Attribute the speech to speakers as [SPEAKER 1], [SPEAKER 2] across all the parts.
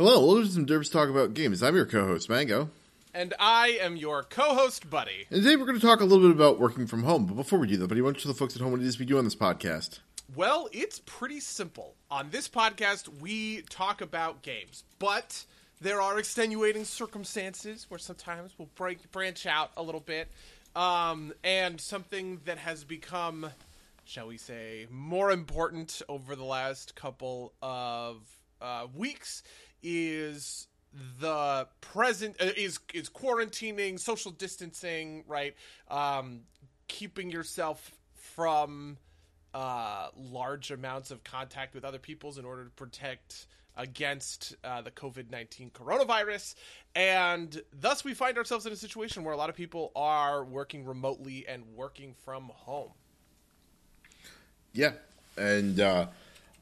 [SPEAKER 1] Hello, welcome to some Derbs Talk About Games. I'm your co-host, Mango.
[SPEAKER 2] And I am your co-host, Buddy.
[SPEAKER 1] And today we're going to talk a little bit about working from home. But before we do that, Buddy, why don't you tell the folks at home what it is we do on this podcast?
[SPEAKER 2] Well, it's pretty simple. On this podcast, we talk about games, but there are extenuating circumstances where sometimes we'll break, branch out a little bit. Um, and something that has become, shall we say, more important over the last couple of uh, weeks is the present uh, is is quarantining, social distancing, right? Um, keeping yourself from uh, large amounts of contact with other people's in order to protect against uh, the COVID 19 coronavirus. And thus, we find ourselves in a situation where a lot of people are working remotely and working from home.
[SPEAKER 1] Yeah. And, uh,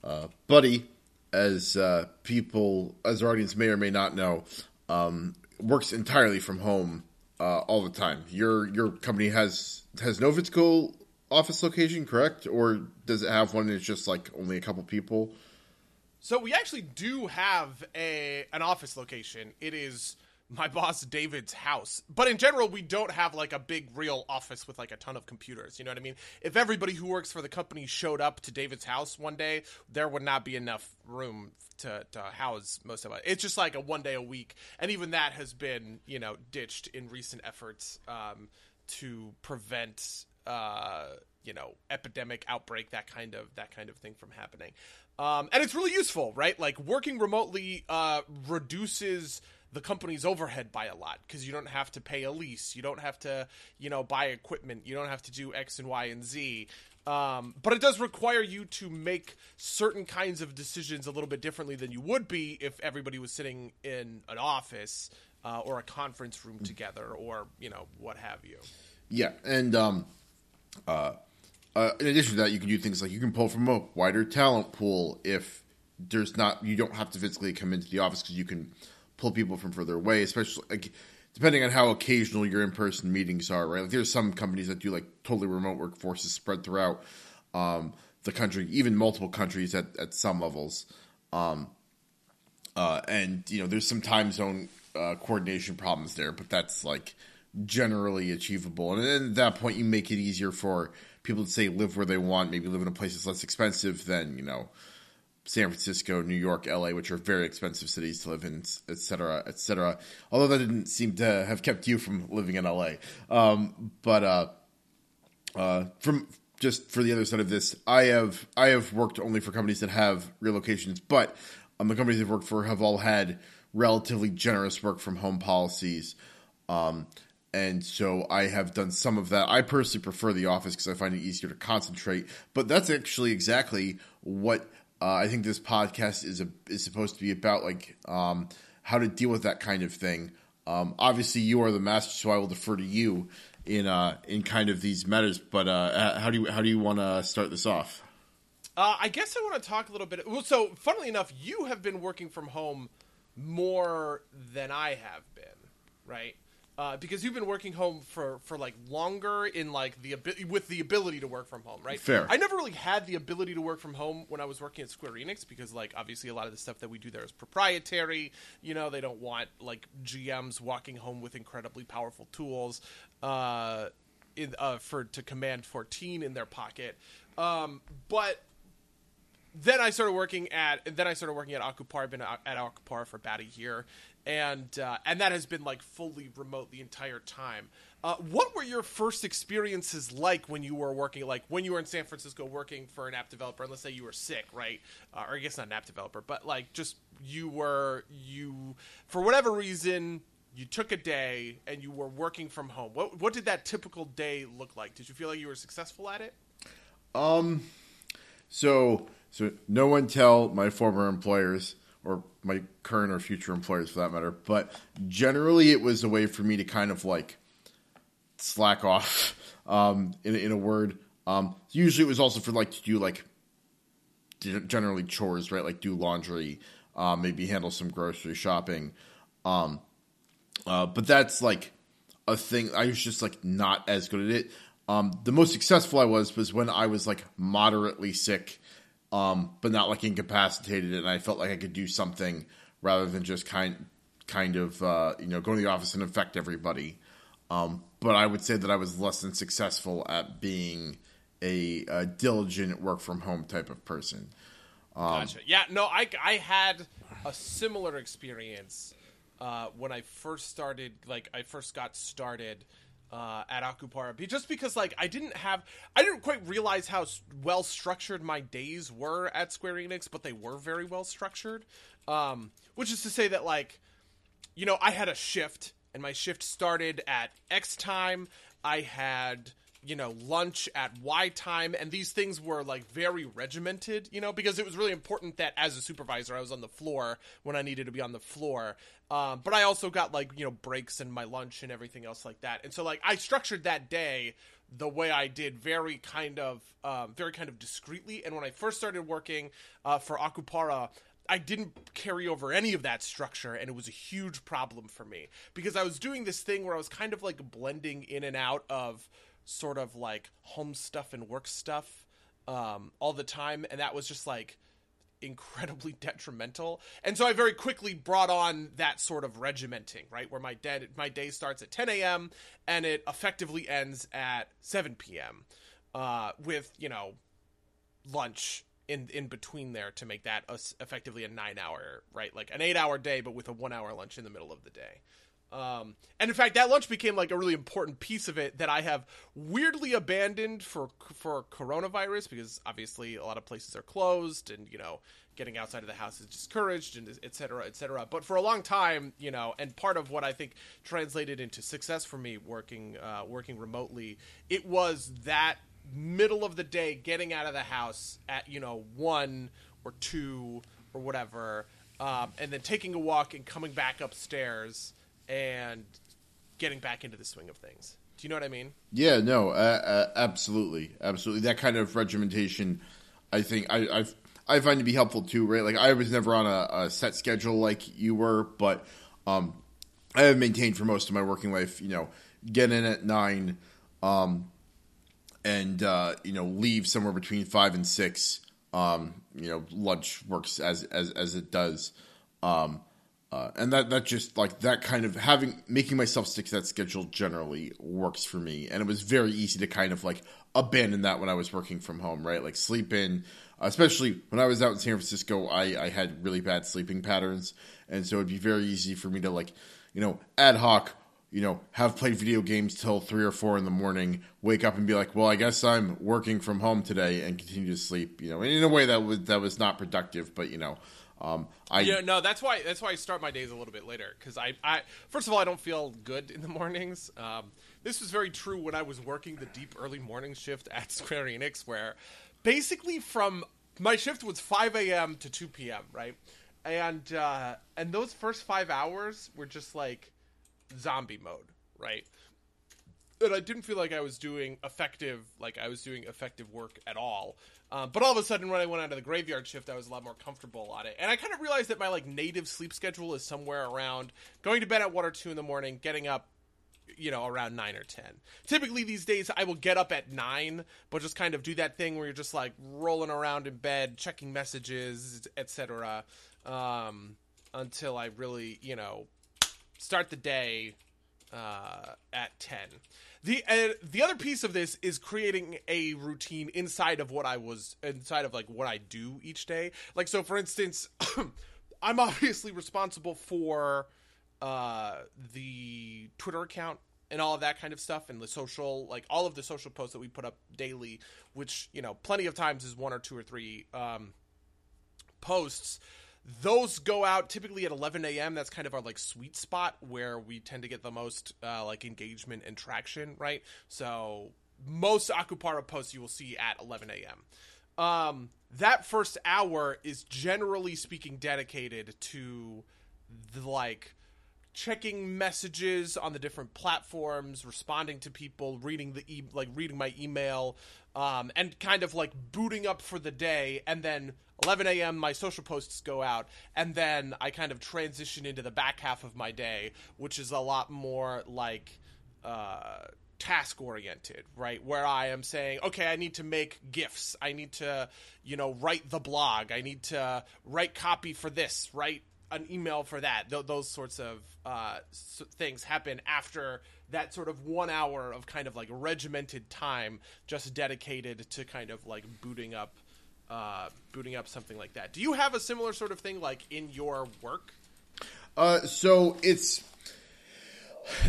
[SPEAKER 1] uh, Buddy, as uh, people, as our audience may or may not know, um, works entirely from home uh, all the time. Your your company has has no physical office location, correct? Or does it have one and it's just like only a couple people?
[SPEAKER 2] So we actually do have a an office location. It is my boss David's house. But in general, we don't have like a big real office with like a ton of computers. You know what I mean? If everybody who works for the company showed up to David's house one day, there would not be enough room to, to house most of it. It's just like a one day a week. And even that has been, you know, ditched in recent efforts um, to prevent uh, you know, epidemic outbreak, that kind of that kind of thing from happening. Um, and it's really useful, right? Like working remotely uh, reduces the company's overhead by a lot because you don't have to pay a lease, you don't have to, you know, buy equipment, you don't have to do X and Y and Z. Um, but it does require you to make certain kinds of decisions a little bit differently than you would be if everybody was sitting in an office uh, or a conference room together, or you know, what have you.
[SPEAKER 1] Yeah, and um, uh, uh, in addition to that, you can do things like you can pull from a wider talent pool if there's not you don't have to physically come into the office because you can pull people from further away, especially like depending on how occasional your in-person meetings are, right? Like there's some companies that do like totally remote workforces spread throughout um, the country, even multiple countries at, at some levels. Um, uh, and you know, there's some time zone uh, coordination problems there, but that's like generally achievable. And then at that point, you make it easier for people to say live where they want, maybe live in a place that's less expensive than you know San Francisco, New York, LA, which are very expensive cities to live in, et cetera, et cetera. Although that didn't seem to have kept you from living in LA. Um, but uh, uh, from just for the other side of this, I have I have worked only for companies that have relocations, but um, the companies I've worked for have all had relatively generous work from home policies. Um, and so I have done some of that. I personally prefer the office because I find it easier to concentrate. But that's actually exactly what uh, I think this podcast is a, is supposed to be about, like um, how to deal with that kind of thing. Um, obviously, you are the master, so I will defer to you in uh, in kind of these matters. But uh, how do you how do you want to start this off?
[SPEAKER 2] Uh, I guess I want to talk a little bit. Well, so funnily enough, you have been working from home more than I have been, right? Uh, because you've been working home for for like longer in like the with the ability to work from home, right?
[SPEAKER 1] Fair.
[SPEAKER 2] I never really had the ability to work from home when I was working at Square Enix because like obviously a lot of the stuff that we do there is proprietary. You know, they don't want like GMs walking home with incredibly powerful tools uh, in, uh, for to command 14 in their pocket. Um, but then I started working at then I started working at Akupar. I've been at Akupar for about a year, and uh, and that has been like fully remote the entire time. Uh, what were your first experiences like when you were working, like when you were in San Francisco working for an app developer? And let's say you were sick, right? Uh, or I guess not an app developer, but like just you were you for whatever reason you took a day and you were working from home. What what did that typical day look like? Did you feel like you were successful at it?
[SPEAKER 1] Um, so so no one tell my former employers or my current or future employers for that matter. But generally, it was a way for me to kind of like slack off, um, in, in a word. Um, usually, it was also for like to do like generally chores, right? Like do laundry, um, maybe handle some grocery shopping. Um, uh, but that's like a thing. I was just like not as good at it. Um, the most successful I was was when I was like moderately sick um, but not like incapacitated, and I felt like I could do something rather than just kind kind of uh, you know go to the office and affect everybody. Um, but I would say that I was less than successful at being a, a diligent work from home type of person.
[SPEAKER 2] Um, gotcha. Yeah, no, I, I had a similar experience uh, when I first started. Like, I first got started uh, at Akupara, just because like I didn't have, I didn't quite realize how well structured my days were at Square Enix, but they were very well structured. Um, which is to say that like, you know, I had a shift, and my shift started at X time. I had you know lunch at y time and these things were like very regimented you know because it was really important that as a supervisor i was on the floor when i needed to be on the floor. Um, but i also got like you know breaks and my lunch and everything else like that. And so like i structured that day the way i did very kind of um, very kind of discreetly. And when i first started working uh, for akupara I didn't carry over any of that structure, and it was a huge problem for me because I was doing this thing where I was kind of like blending in and out of sort of like home stuff and work stuff um, all the time, and that was just like incredibly detrimental. And so I very quickly brought on that sort of regimenting, right, where my day my day starts at 10 a.m. and it effectively ends at 7 p.m. Uh, with you know lunch in in between there to make that a, effectively a nine hour right like an eight hour day but with a one hour lunch in the middle of the day um, and in fact, that lunch became like a really important piece of it that I have weirdly abandoned for for coronavirus because obviously a lot of places are closed and you know getting outside of the house is discouraged and et cetera, et cetera. But for a long time, you know, and part of what I think translated into success for me working uh, working remotely, it was that middle of the day getting out of the house at you know one or two or whatever, um, and then taking a walk and coming back upstairs and getting back into the swing of things. Do you know what I mean?
[SPEAKER 1] Yeah, no, uh, uh, absolutely, absolutely. That kind of regimentation, I think, I I've, i find to be helpful too. Right, like I was never on a, a set schedule like you were, but um, I have maintained for most of my working life. You know, get in at nine, um, and uh, you know leave somewhere between five and six. Um, you know, lunch works as as as it does. Um, uh, and that that just like that kind of having making myself stick to that schedule generally works for me. And it was very easy to kind of like abandon that when i was working from home right? Like sleep in especially when i was out in san francisco i i had really bad sleeping patterns. And so it'd be very easy for me to like you know ad hoc you know have played video games till three or four in the morning wake up and be like well i guess i'm working from home today and continue to sleep you know and in a way that was that was not productive but you know um, I
[SPEAKER 2] yeah no that's why that's why I start my days a little bit later because I, I first of all I don't feel good in the mornings. Um, this was very true when I was working the deep early morning shift at Square Enix, where basically from my shift was 5 a.m. to 2 p.m. right, and uh, and those first five hours were just like zombie mode, right? And I didn't feel like I was doing effective, like I was doing effective work at all. Uh, but all of a sudden, when I went onto the graveyard shift, I was a lot more comfortable on it, and I kind of realized that my like native sleep schedule is somewhere around going to bed at one or two in the morning, getting up, you know, around nine or ten. Typically these days, I will get up at nine, but just kind of do that thing where you're just like rolling around in bed, checking messages, etc., um, until I really, you know, start the day uh, at ten. The uh, the other piece of this is creating a routine inside of what I was inside of like what I do each day. Like so, for instance, I'm obviously responsible for uh, the Twitter account and all of that kind of stuff and the social like all of the social posts that we put up daily which you know plenty of times is one or two or three um, posts those go out typically at 11 a.m. That's kind of our like sweet spot where we tend to get the most uh, like engagement and traction, right? So most Akupara posts you will see at 11 a.m. Um, that first hour is generally speaking dedicated to the like checking messages on the different platforms, responding to people, reading the e- like reading my email, um, and kind of like booting up for the day, and then 11 a.m. my social posts go out, and then I kind of transition into the back half of my day, which is a lot more like uh, task oriented, right? Where I am saying, okay, I need to make gifs, I need to, you know, write the blog, I need to write copy for this, write an email for that. Th- those sorts of uh, s- things happen after that sort of one hour of kind of like regimented time just dedicated to kind of like booting up uh, booting up something like that. Do you have a similar sort of thing like in your work?
[SPEAKER 1] Uh, so it's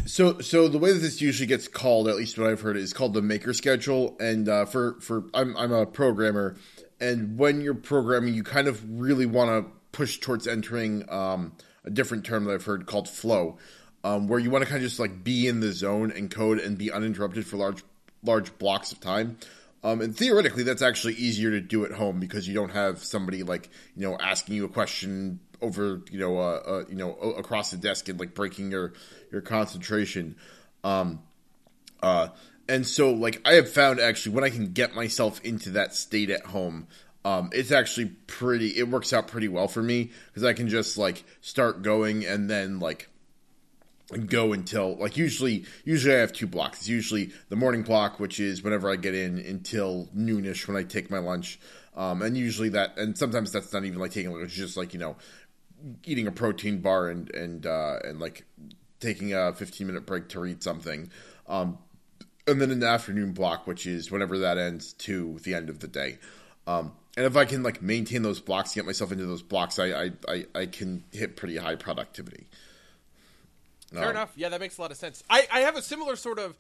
[SPEAKER 1] so so the way that this usually gets called, at least what I've heard, is called the maker schedule. And uh, for for I'm I'm a programmer, and when you're programming, you kind of really want to push towards entering um, a different term that I've heard called flow, um, where you want to kind of just like be in the zone and code and be uninterrupted for large large blocks of time. Um, and theoretically, that's actually easier to do at home because you don't have somebody like you know asking you a question over you know uh, uh, you know across the desk and like breaking your your concentration. Um, uh, and so like I have found actually when I can get myself into that state at home, um, it's actually pretty. It works out pretty well for me because I can just like start going and then like go until like usually usually I have two blocks. It's usually the morning block, which is whenever I get in until noonish when I take my lunch. Um, and usually that, and sometimes that's not even like taking lunch, it's just like you know, eating a protein bar and and uh, and like taking a 15 minute break to read something. Um, and then in the afternoon block, which is whenever that ends to the end of the day. Um, and if I can like maintain those blocks, get myself into those blocks, I I, I, I can hit pretty high productivity.
[SPEAKER 2] Fair
[SPEAKER 1] Um,
[SPEAKER 2] enough. Yeah, that makes a lot of sense. I, I have a similar sort of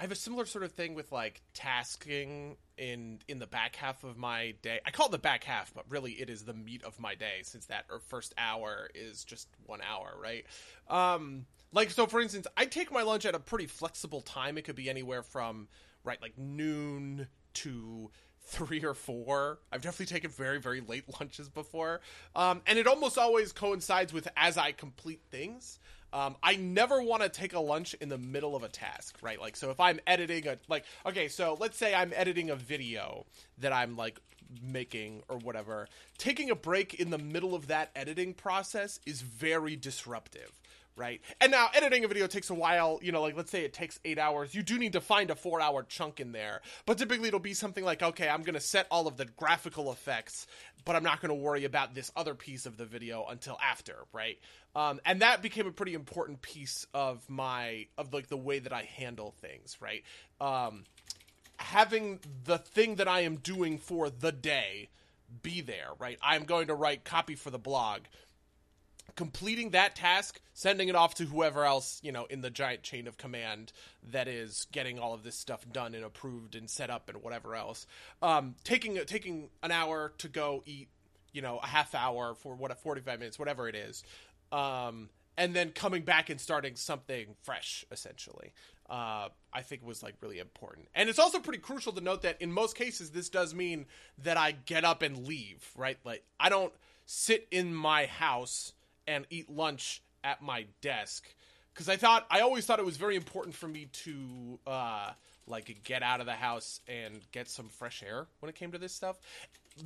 [SPEAKER 2] I have a similar sort of thing with like tasking in in the back half of my day. I call it the back half, but really it is the meat of my day since that or first hour is just 1 hour, right? Um like so for instance, I take my lunch at a pretty flexible time. It could be anywhere from right like noon to three or four. I've definitely taken very, very late lunches before. Um, and it almost always coincides with as I complete things. Um, I never want to take a lunch in the middle of a task, right? Like, so if I'm editing a, like, okay, so let's say I'm editing a video that I'm like making or whatever. Taking a break in the middle of that editing process is very disruptive right? And now editing a video takes a while, you know, like let's say it takes eight hours. You do need to find a four hour chunk in there. But typically it'll be something like, okay, I'm going to set all of the graphical effects, but I'm not going to worry about this other piece of the video until after, right? Um, and that became a pretty important piece of my, of like the way that I handle things, right? Um, having the thing that I am doing for the day be there, right? I'm going to write copy for the blog completing that task, sending it off to whoever else, you know, in the giant chain of command that is getting all of this stuff done and approved and set up and whatever else. Um, taking taking an hour to go eat, you know, a half hour for what a 45 minutes, whatever it is. Um, and then coming back and starting something fresh essentially. Uh, I think was like really important. And it's also pretty crucial to note that in most cases this does mean that I get up and leave, right? Like I don't sit in my house and eat lunch at my desk because I thought I always thought it was very important for me to uh, like get out of the house and get some fresh air when it came to this stuff.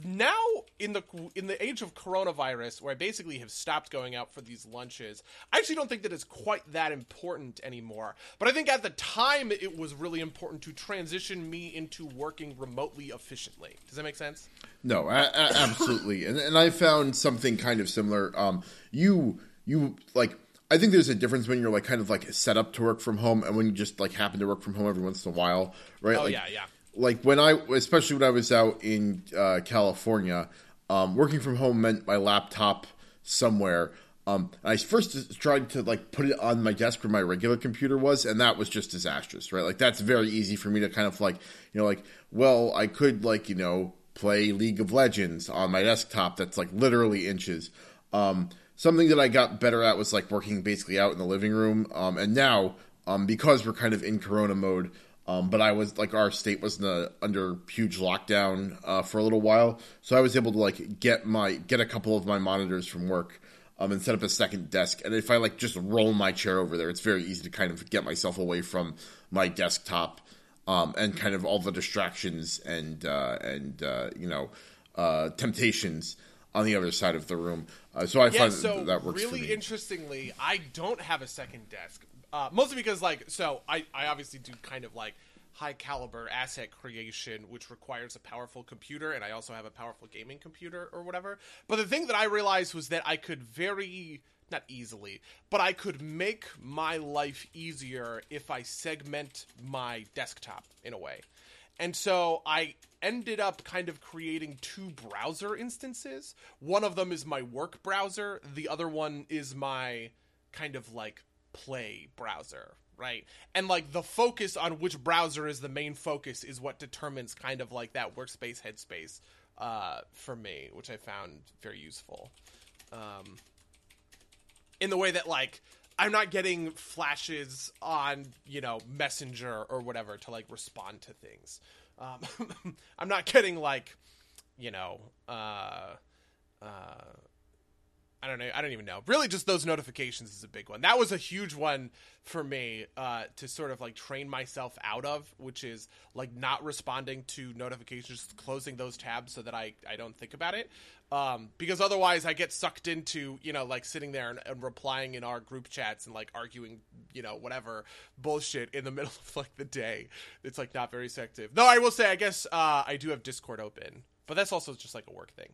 [SPEAKER 2] Now in the in the age of coronavirus, where I basically have stopped going out for these lunches, I actually don't think that it's quite that important anymore. But I think at the time it was really important to transition me into working remotely efficiently. Does that make sense?
[SPEAKER 1] No, a- a- absolutely, and and I found something kind of similar. Um, you you like. I think there's a difference when you're like kind of like set up to work from home and when you just like happen to work from home every once in a while, right?
[SPEAKER 2] Oh
[SPEAKER 1] like,
[SPEAKER 2] yeah, yeah.
[SPEAKER 1] Like when I, especially when I was out in uh, California, um, working from home meant my laptop somewhere. Um, I first tried to like put it on my desk where my regular computer was, and that was just disastrous, right? Like that's very easy for me to kind of like, you know, like, well, I could like, you know, play League of Legends on my desktop that's like literally inches. Um, something that I got better at was like working basically out in the living room. Um, and now, um, because we're kind of in Corona mode, um, but I was like our state was in a, under huge lockdown uh, for a little while, so I was able to like get my get a couple of my monitors from work. Um, and set up a second desk. And if I like just roll my chair over there, it's very easy to kind of get myself away from my desktop um, and kind of all the distractions and uh, and uh, you know uh, temptations on the other side of the room. Uh, so I
[SPEAKER 2] Yeah,
[SPEAKER 1] find
[SPEAKER 2] so
[SPEAKER 1] that, that works
[SPEAKER 2] really
[SPEAKER 1] for me.
[SPEAKER 2] interestingly, I don't have a second desk. Uh, mostly because like so I, I obviously do kind of like high caliber asset creation, which requires a powerful computer, and I also have a powerful gaming computer or whatever. But the thing that I realized was that I could very not easily, but I could make my life easier if I segment my desktop in a way. And so I ended up kind of creating two browser instances. One of them is my work browser, the other one is my kind of like play browser, right? And like the focus on which browser is the main focus is what determines kind of like that workspace headspace uh, for me, which I found very useful. Um, in the way that like I'm not getting flashes on you know Messenger or whatever to like respond to things. Um, I'm not getting like you know uh, uh, I don't know. I don't even know. Really, just those notifications is a big one. That was a huge one for me uh, to sort of like train myself out of, which is like not responding to notifications, closing those tabs so that I, I don't think about it. Um, because otherwise, I get sucked into you know like sitting there and, and replying in our group chats and like arguing you know whatever bullshit in the middle of like the day. It's like not very effective. No, I will say, I guess uh, I do have Discord open, but that's also just like a work thing,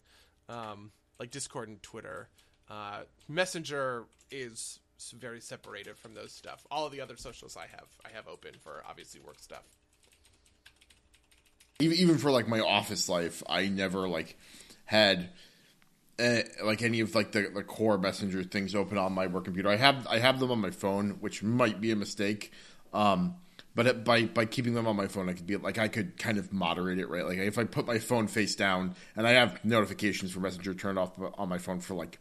[SPEAKER 2] um, like Discord and Twitter. Uh, Messenger is very separated from those stuff. All of the other socials I have, I have open for obviously work stuff.
[SPEAKER 1] Even even for like my office life, I never like had uh, like any of like the, the core messenger things open on my work computer. I have I have them on my phone, which might be a mistake. Um, but it, by by keeping them on my phone, I could be like I could kind of moderate it, right? Like if I put my phone face down and I have notifications for Messenger turned off on my phone for like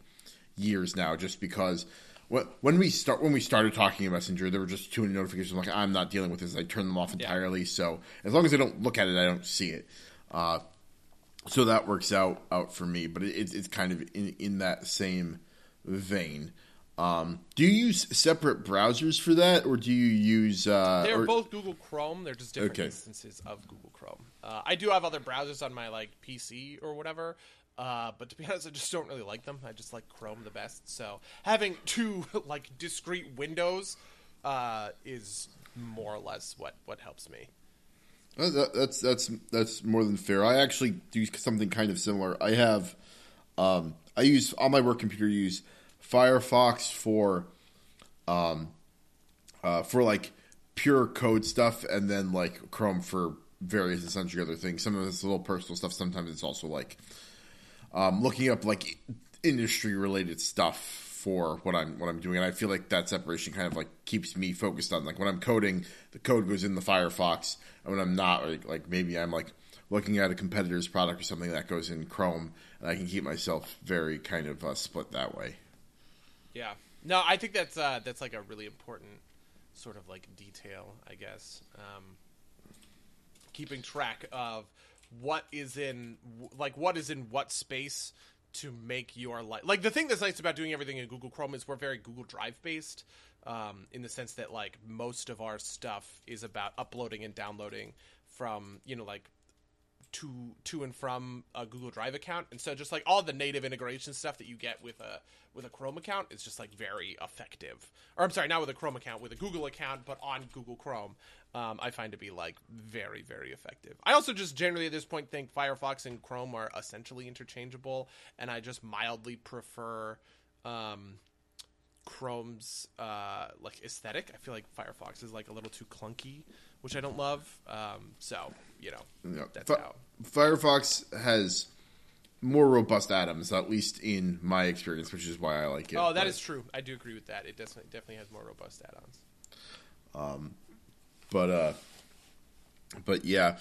[SPEAKER 1] years now, just because when we start when we started talking in Messenger, there were just too many notifications. I'm like I'm not dealing with this. I turn them off entirely. Yeah. So as long as I don't look at it, I don't see it. Uh, so that works out out for me. But it, it's kind of in in that same vein. Um, do you use separate browsers for that, or do you use? Uh,
[SPEAKER 2] They're
[SPEAKER 1] or...
[SPEAKER 2] both Google Chrome. They're just different okay. instances of Google Chrome. Uh, I do have other browsers on my like PC or whatever, uh, but to be honest, I just don't really like them. I just like Chrome the best. So having two like discrete windows uh, is more or less what what helps me.
[SPEAKER 1] That's that's that's more than fair. I actually do something kind of similar. I have um, I use on my work computer. Use Firefox for um, uh, for like pure code stuff, and then like Chrome for various essential other things. Some of it's a little personal stuff. Sometimes it's also like um, looking up like industry related stuff for what I'm what I'm doing, and I feel like that separation kind of like keeps me focused on like when I'm coding, the code goes in the Firefox, and when I'm not, like, like maybe I'm like looking at a competitor's product or something that goes in Chrome, and I can keep myself very kind of uh, split that way.
[SPEAKER 2] Yeah, no, I think that's uh, that's like a really important sort of like detail, I guess. Um, keeping track of what is in like what is in what space to make your life like the thing that's nice about doing everything in google chrome is we're very google drive based um, in the sense that like most of our stuff is about uploading and downloading from you know like to to and from a Google Drive account, and so just like all the native integration stuff that you get with a with a Chrome account is just like very effective. Or I'm sorry, not with a Chrome account, with a Google account, but on Google Chrome um, I find to be like very, very effective. I also just generally at this point think Firefox and Chrome are essentially interchangeable, and I just mildly prefer um, Chrome's uh, like aesthetic. I feel like Firefox is like a little too clunky, which I don't love. Um, so you know, that's how
[SPEAKER 1] Firefox has more robust add-ons, at least in my experience, which is why I like it.
[SPEAKER 2] Oh, that but, is true. I do agree with that. It definitely definitely has more robust add-ons.
[SPEAKER 1] Um, but uh, but yeah.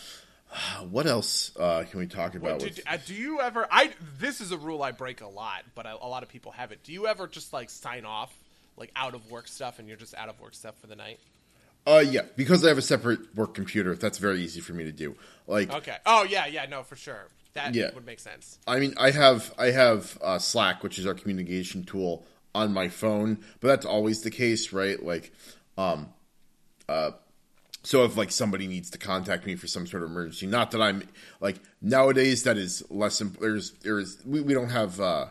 [SPEAKER 1] What else uh, can we talk about?
[SPEAKER 2] Wait, uh, do you ever? I this is a rule I break a lot, but a lot of people have it. Do you ever just like sign off like out of work stuff, and you're just out of work stuff for the night?
[SPEAKER 1] Uh, yeah, because I have a separate work computer. That's very easy for me to do. Like,
[SPEAKER 2] okay, oh yeah, yeah, no, for sure, that yeah. would make sense.
[SPEAKER 1] I mean, I have I have uh, Slack, which is our communication tool, on my phone, but that's always the case, right? Like, um, uh, so if like somebody needs to contact me for some sort of emergency, not that I'm like nowadays that is less. Imp- there's there's we, we don't have uh,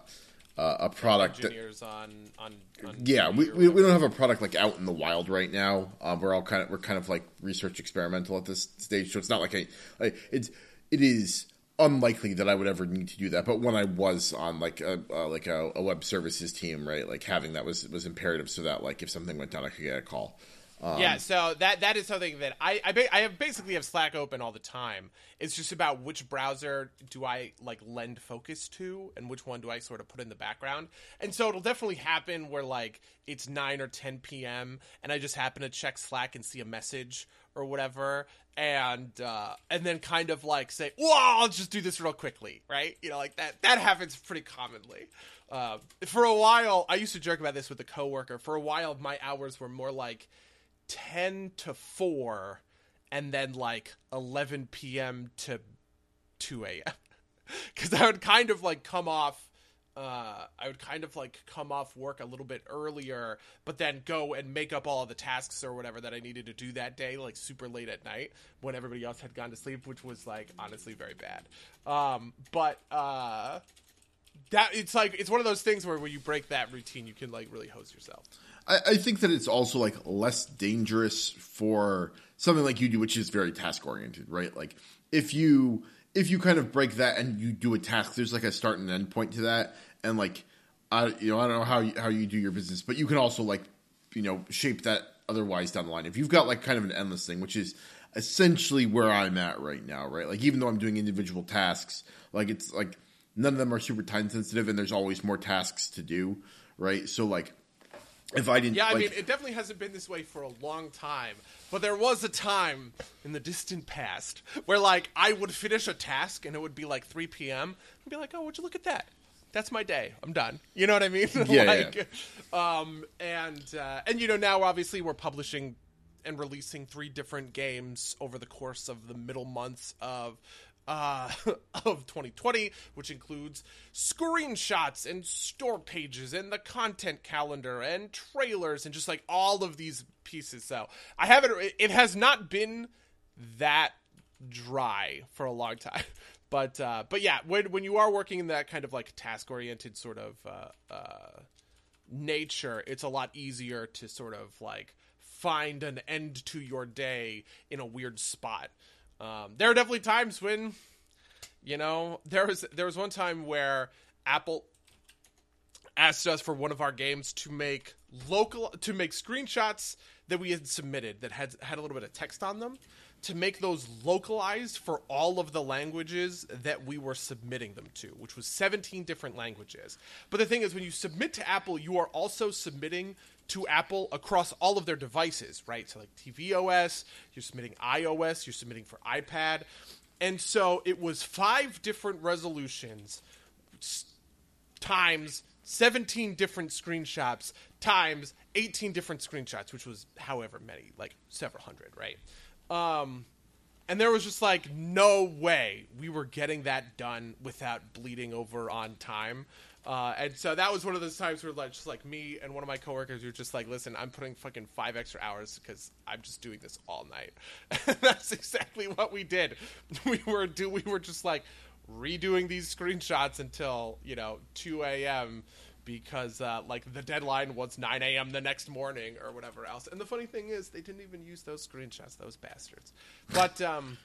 [SPEAKER 1] uh, a product that
[SPEAKER 2] engineers on on, on
[SPEAKER 1] yeah we, we, we don't have a product like out in the wild right now. Um, we're all kind of we're kind of like research experimental at this stage. So it's not like a like it's it is unlikely that I would ever need to do that. But when I was on like a uh, like a, a web services team right like having that was was imperative so that like if something went down I could get a call um,
[SPEAKER 2] yeah, so that that is something that I I, ba- I have basically have Slack open all the time. It's just about which browser do I like lend focus to, and which one do I sort of put in the background. And so it'll definitely happen where like it's nine or ten p.m. and I just happen to check Slack and see a message or whatever, and uh, and then kind of like say, "Well, I'll just do this real quickly," right? You know, like that. That happens pretty commonly. Uh, for a while, I used to joke about this with a coworker. For a while, my hours were more like 10 to 4 and then like 11 p.m. to 2 a.m. Because I would kind of like come off, uh, I would kind of like come off work a little bit earlier, but then go and make up all the tasks or whatever that I needed to do that day, like super late at night when everybody else had gone to sleep, which was like honestly very bad. Um, but, uh, that it's like it's one of those things where when you break that routine, you can like really hose yourself.
[SPEAKER 1] I, I think that it's also like less dangerous for something like you do, which is very task oriented, right? Like if you if you kind of break that and you do a task, there's like a start and end point to that, and like I you know I don't know how you, how you do your business, but you can also like you know shape that otherwise down the line. If you've got like kind of an endless thing, which is essentially where I'm at right now, right? Like even though I'm doing individual tasks, like it's like none of them are super time sensitive, and there's always more tasks to do, right? So like if I didn't,
[SPEAKER 2] Yeah, I
[SPEAKER 1] like,
[SPEAKER 2] mean, it definitely hasn't been this way for a long time. But there was a time in the distant past where, like, I would finish a task and it would be like 3 p.m. and be like, "Oh, would you look at that? That's my day. I'm done." You know what I mean?
[SPEAKER 1] Yeah,
[SPEAKER 2] like, um, and uh, and you know now obviously we're publishing and releasing three different games over the course of the middle months of uh, of 2020, which includes screenshots and store pages and the content calendar and trailers and just like all of these pieces. So I haven't. It has not been that dry for a long time. But uh, but yeah, when when you are working in that kind of like task oriented sort of uh, uh, nature, it's a lot easier to sort of like find an end to your day in a weird spot. Um, there are definitely times when, you know, there was there was one time where Apple asked us for one of our games to make local to make screenshots that we had submitted that had had a little bit of text on them to make those localized for all of the languages that we were submitting them to, which was 17 different languages. But the thing is when you submit to Apple, you are also submitting to Apple across all of their devices, right? So like tvOS, you're submitting iOS, you're submitting for iPad. And so it was five different resolutions times 17 different screenshots times 18 different screenshots, which was however many, like several hundred, right? Um, and there was just like no way we were getting that done without bleeding over on time. Uh, and so that was one of those times where like just like me and one of my coworkers were just like, listen, I'm putting fucking five extra hours because I'm just doing this all night. And that's exactly what we did. We were do we were just like redoing these screenshots until you know 2 a.m. because uh, like the deadline was 9 a.m. the next morning or whatever else. And the funny thing is, they didn't even use those screenshots, those bastards. But um,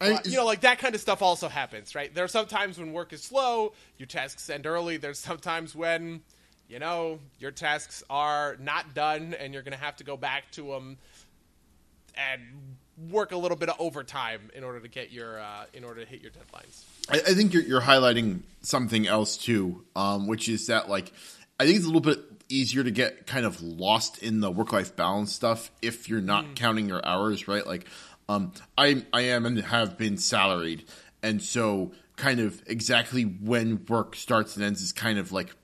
[SPEAKER 1] I-
[SPEAKER 2] you know, like that kind of stuff also happens, right? There are sometimes when work is slow, your tasks end early. There's sometimes when, you know, your tasks are not done and you're going to have to go back to them and work a little bit of overtime in order to get your uh, in order to hit your deadlines.
[SPEAKER 1] I, I think you're, you're highlighting something else too, um, which is that like I think it's a little bit easier to get kind of lost in the work life balance stuff if you're not counting your hours, right? Like, um, I I am and have been salaried, and so kind of exactly when work starts and ends is kind of like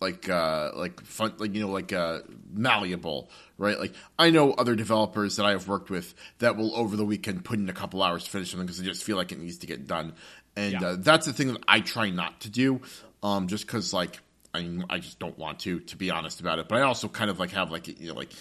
[SPEAKER 1] like uh like fun like you know like uh malleable right? Like i know other developers that i have worked with that will over the weekend put in a couple hours to finish something because they just feel like it needs to get done. And
[SPEAKER 2] Yeah.
[SPEAKER 1] uh, that's the thing that i try not to do um just because like I, I just don't want to to be honest about it. But i also kind of like have like you know like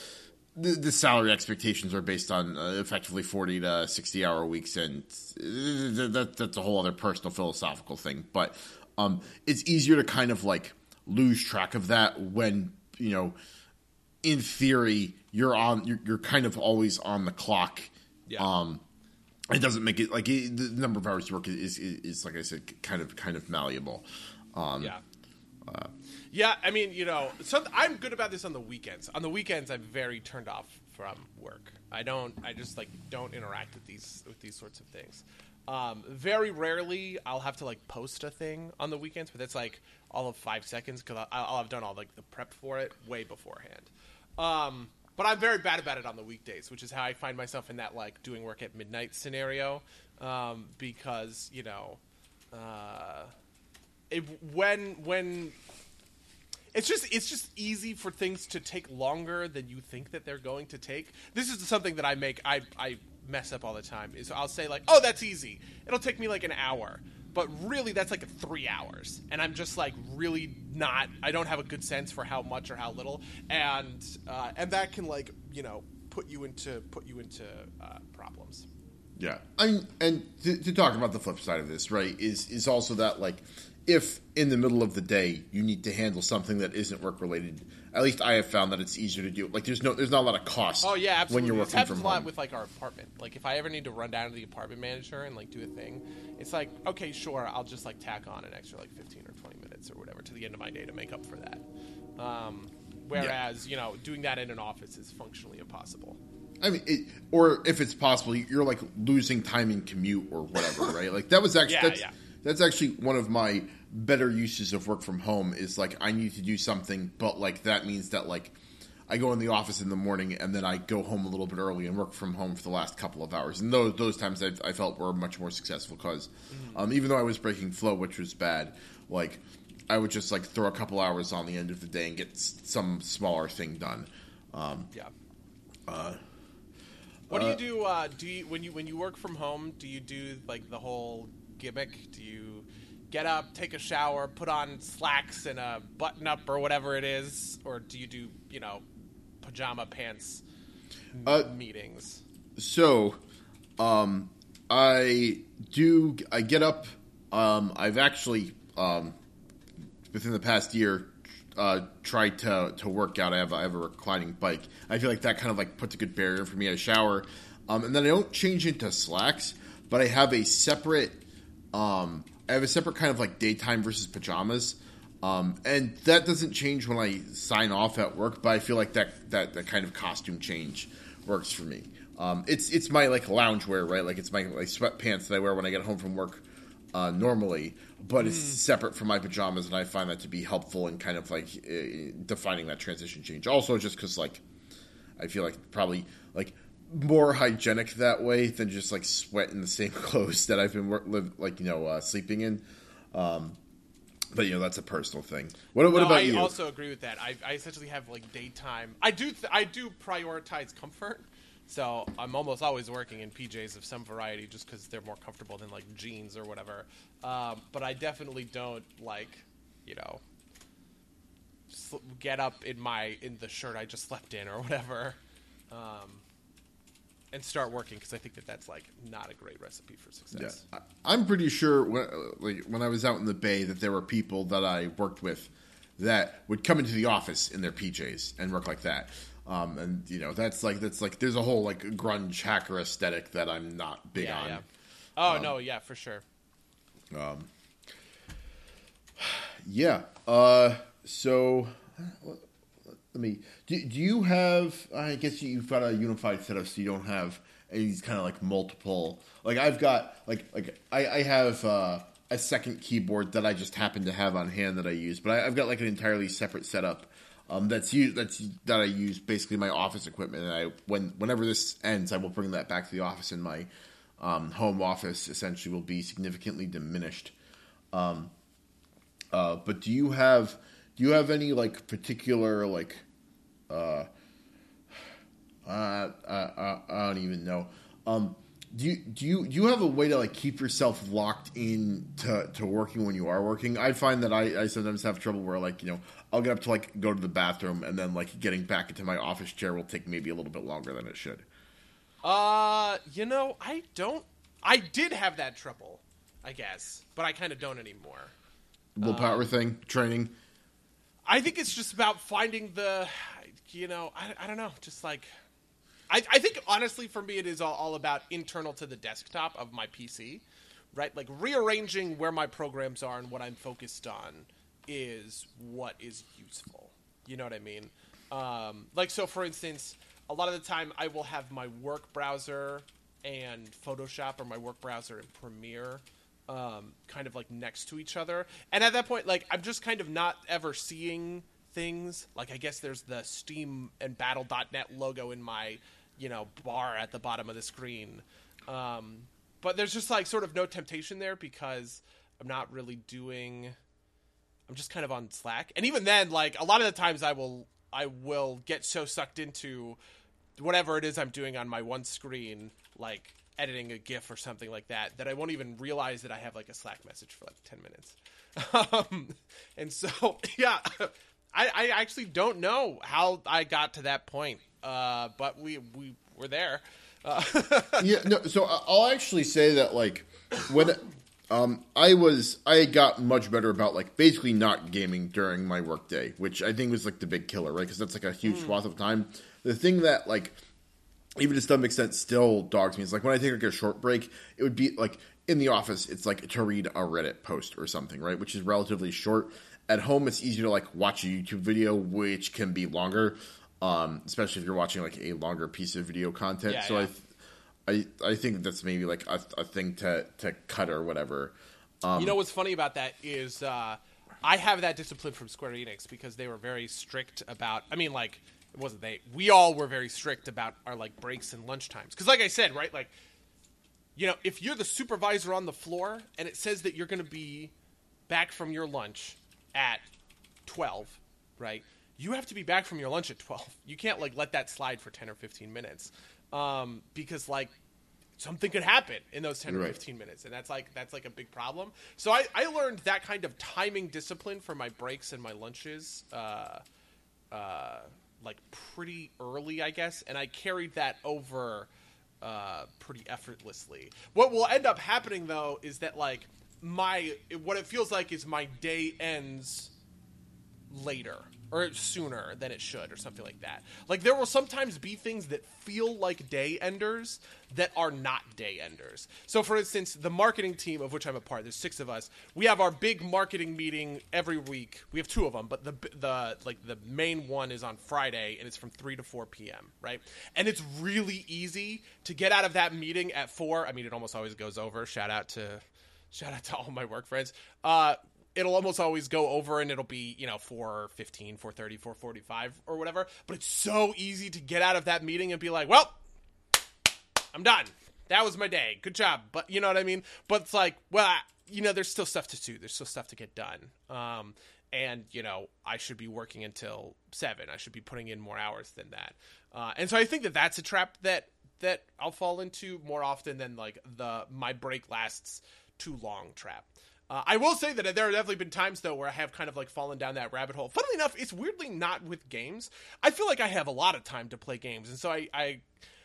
[SPEAKER 1] the, the salary expectations are based on uh, effectively 40 to 60 hour weeks and uh, that, that's a whole other personal philosophical thing but um, it's easier to kind of like lose track of that when you know, in theory, you're on you're, you're kind of always on the clock.
[SPEAKER 2] Yeah.
[SPEAKER 1] Um, it doesn't make it like it, the number of hours you work is, is, is like I said, kind of kind of malleable. Um,
[SPEAKER 2] Yeah. Yeah, I mean, you know, so I'm good about this on the weekends. On the weekends, I'm very turned off from work. I don't. I just like don't interact with these with these sorts of things. Um, very rarely, I'll have to like post a thing on the weekends, but that's like all of five seconds because I'll, I'll have done all like the prep for it way beforehand. Um, but I'm very bad about it on the weekdays, which is how I find myself in that like doing work at midnight scenario. Um, because you know, uh, when when it's just it's just easy for things to take longer than you think that they're going to take. This is something that I make I I mess up all the time. Is I'll say like, "Oh, that's easy. It'll take me like an hour." But really that's like 3 hours. And I'm just like really not I don't have a good sense for how much or how little and uh, and that can like, you know, put you into put you into uh, problems.
[SPEAKER 1] Yeah, I mean, and to, to talk about the flip side of this, right, is is also that like if in the middle of the day you need to handle something that isn't work related, at least I have found that it's easier to do. Like there's no there's not a lot of cost.
[SPEAKER 2] Oh yeah, absolutely.
[SPEAKER 1] When you're working from
[SPEAKER 2] a lot
[SPEAKER 1] home.
[SPEAKER 2] with like our apartment. Like if I ever need to run down to the apartment manager and like do a thing, it's like okay, sure, I'll just like tack on an extra like 15 or 20 minutes or whatever to the end of my day to make up for that. Um, whereas you know doing that in an office is functionally impossible.
[SPEAKER 1] I mean, it, or if it's possible, you're like losing time in commute or whatever, right? Like that was actually
[SPEAKER 2] Yeah,
[SPEAKER 1] that's,
[SPEAKER 2] yeah.
[SPEAKER 1] That's actually one of my better uses of work from home. Is like I need to do something, but like that means that like I go in the office in the morning and then I go home a little bit early and work from home for the last couple of hours. And those those times I, I felt were much more successful because um, even though I was breaking flow, which was bad, like I would just like throw a couple hours on the end of the day and get s- some smaller thing done. Um,
[SPEAKER 2] Yeah. what
[SPEAKER 1] Uh,
[SPEAKER 2] do you do? Uh, do you when you when you work from home? Do you do like the whole gimmick? Do you get up, take a shower, put on slacks and a button up or whatever it is, or do you do you know pajama pants
[SPEAKER 1] Uh,
[SPEAKER 2] meetings?
[SPEAKER 1] So, um, I do. I get up. Um, I've actually um, within the past year uh, tried to to work out. I have I have a reclining bike. I feel like that kind of like puts a good barrier for me. I shower, um, and then I don't change into slacks, but I have a separate. Um, I have a separate kind of like daytime versus pajamas. Um, and that doesn't change when I sign off at work, but I feel like that, that, that kind of costume change works for me. Um, it's it's my like loungewear, right? Like it's my like sweatpants that I wear when I get home from work uh, normally, but it's separate from my pajamas, and I find that to be helpful in kind of like uh, defining that transition change. Also, just because like I feel like probably like more hygienic that way than just like sweat in the same clothes that I've been work, live, like you know uh, sleeping in. Um, but you know that's a personal thing. What, what
[SPEAKER 2] No,
[SPEAKER 1] about
[SPEAKER 2] I
[SPEAKER 1] you?
[SPEAKER 2] I also agree with that. I, I essentially have like daytime. I do th- I do prioritize comfort, so I'm almost always working in PJs of some variety just because they're more comfortable than like jeans or whatever. Um, but I definitely don't like, you know, sl- get up in my in the shirt I just slept in or whatever, um, and start working because I think that that's like not a great recipe for success.
[SPEAKER 1] I- I'm pretty sure when, like, when I was out in the Bay that there were people that I worked with that would come into the office in their PJs and work like that. Um, and you know that's like that's like there's a whole like grunge hacker aesthetic that I'm not big
[SPEAKER 2] Yeah,
[SPEAKER 1] on.
[SPEAKER 2] yeah. Oh no, yeah, for sure.
[SPEAKER 1] Um, Yeah. Uh, so let me. Do, do you have? I guess you've got a unified setup, so you don't have these kind of like multiple. Like I've got like like I, I have uh, a second keyboard that I just happen to have on hand that I use, but I, I've got like an entirely separate setup. Um, that's you. that's that I use basically my office equipment, and I when whenever this ends, I will bring that back to the office, and my um, home office essentially will be significantly diminished. Um, Uh, but do you have do you have any like particular like uh, uh, uh, uh I don't even know. Um, do you do you do you have a way to like keep yourself locked in to, to working when you are working? I find that I, I sometimes have trouble where like you know I'll get up to like go to the bathroom and then like getting back into my office chair will take maybe a little bit longer than it should.
[SPEAKER 2] Uh, you know, I don't. I did have that trouble, I guess, but I kind of don't anymore.
[SPEAKER 1] Willpower thing, training.
[SPEAKER 2] I think it's just about finding the, you know, I, I don't know, just like, I, I think honestly for me it is all, all about internal to the desktop of my PC, right? Like rearranging where my programs are and what I'm focused on is what is useful. You know what I mean? Um, like so, for instance, a lot of the time I will have my work browser and Photoshop or my work browser and Premiere um, kind of like next to each other. And at that point, like I'm just kind of not ever seeing things. Like I guess there's the Steam and Battle.net logo in my, you know, bar at the bottom of the screen. Um, but there's just like sort of no temptation there because I'm not really doing. I'm just kind of on Slack, and even then, like a lot of the times, I will I will get so sucked into whatever it is I'm doing on my one screen, like editing a GIF or something like that, that I won't even realize that I have like a Slack message for like ten minutes. Um, and so, yeah, I, I actually don't know how I got to that point, uh, but we we were there. Uh,
[SPEAKER 1] yeah, no. So I'll actually say that like when um, I was I got much better about like basically not gaming during my workday, which I think was like the big killer, right? Because that's like a huge mm. swath of time. The thing that like even to some extent still dogs me is like when I take like a short break, it would be like in the office, it's like to read a Reddit post or something, right? Which is relatively short. At home, it's easier to like watch a YouTube video, which can be longer, um, especially if you're watching like a longer piece of video content. Yeah, so yeah. I, I, I think that's maybe like a, a thing to to cut or whatever.
[SPEAKER 2] Um, you know what's funny about that is uh, I have that discipline from Square Enix because they were very strict about. I mean, like it wasn't they. We all were very strict about our like breaks and lunch times because, like I said, right, like you know, if you're the supervisor on the floor and it says that you're going to be back from your lunch at 12, right? You have to be back from your lunch at 12. You can't like let that slide for 10 or 15 minutes. Um, because like something could happen in those 10 right. or 15 minutes and that's like that's like a big problem. So I I learned that kind of timing discipline for my breaks and my lunches uh uh like pretty early, I guess, and I carried that over uh, pretty effortlessly. What will end up happening though is that like my what it feels like is my day ends later or sooner than it should or something like that. Like there will sometimes be things that feel like day enders that are not day enders. So for instance, the marketing team of which I'm a part, there's 6 of us. We have our big marketing meeting every week. We have two of them, but the the like the main one is on Friday and it's from 3 to 4 p.m., right? And it's really easy to get out of that meeting at 4. I mean, it almost always goes over. Shout out to shout out to all my work friends. Uh, it'll almost always go over and it'll be, you know, 415, 430, 445 or whatever. But it's so easy to get out of that meeting and be like, well, I'm done. That was my day. Good job. But you know what I mean? But it's like, well, you know, there's still stuff to do. There's still stuff to get done. Um, and you know, I should be working until seven. I should be putting in more hours than that. Uh, and so I think that that's a trap that that I'll fall into more often than like the my break lasts too long trap. Uh, I will say that there have definitely been times though where I have kind of like fallen down that rabbit hole. Funnily enough, it's weirdly not with games. I feel like I have a lot of time to play games, and so I, I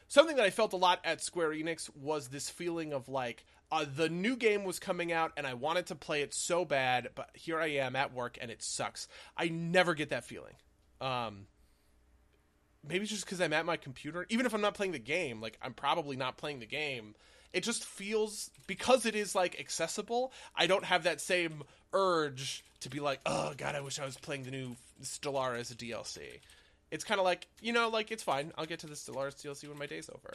[SPEAKER 2] something that I felt a lot at Square Enix was this feeling of like uh, the new game was coming out and I wanted to play it so bad, but here I am at work and it sucks. I never get that feeling. Um, maybe just because I'm at my computer. Even if I'm not playing the game, like I'm probably not playing the game it just feels because it is like accessible. I don't have that same urge to be like, oh god, I wish I was playing the new Stellaris DLC. It's kind of like you know, like it's fine. I'll get to the Stellaris DLC when my day's over.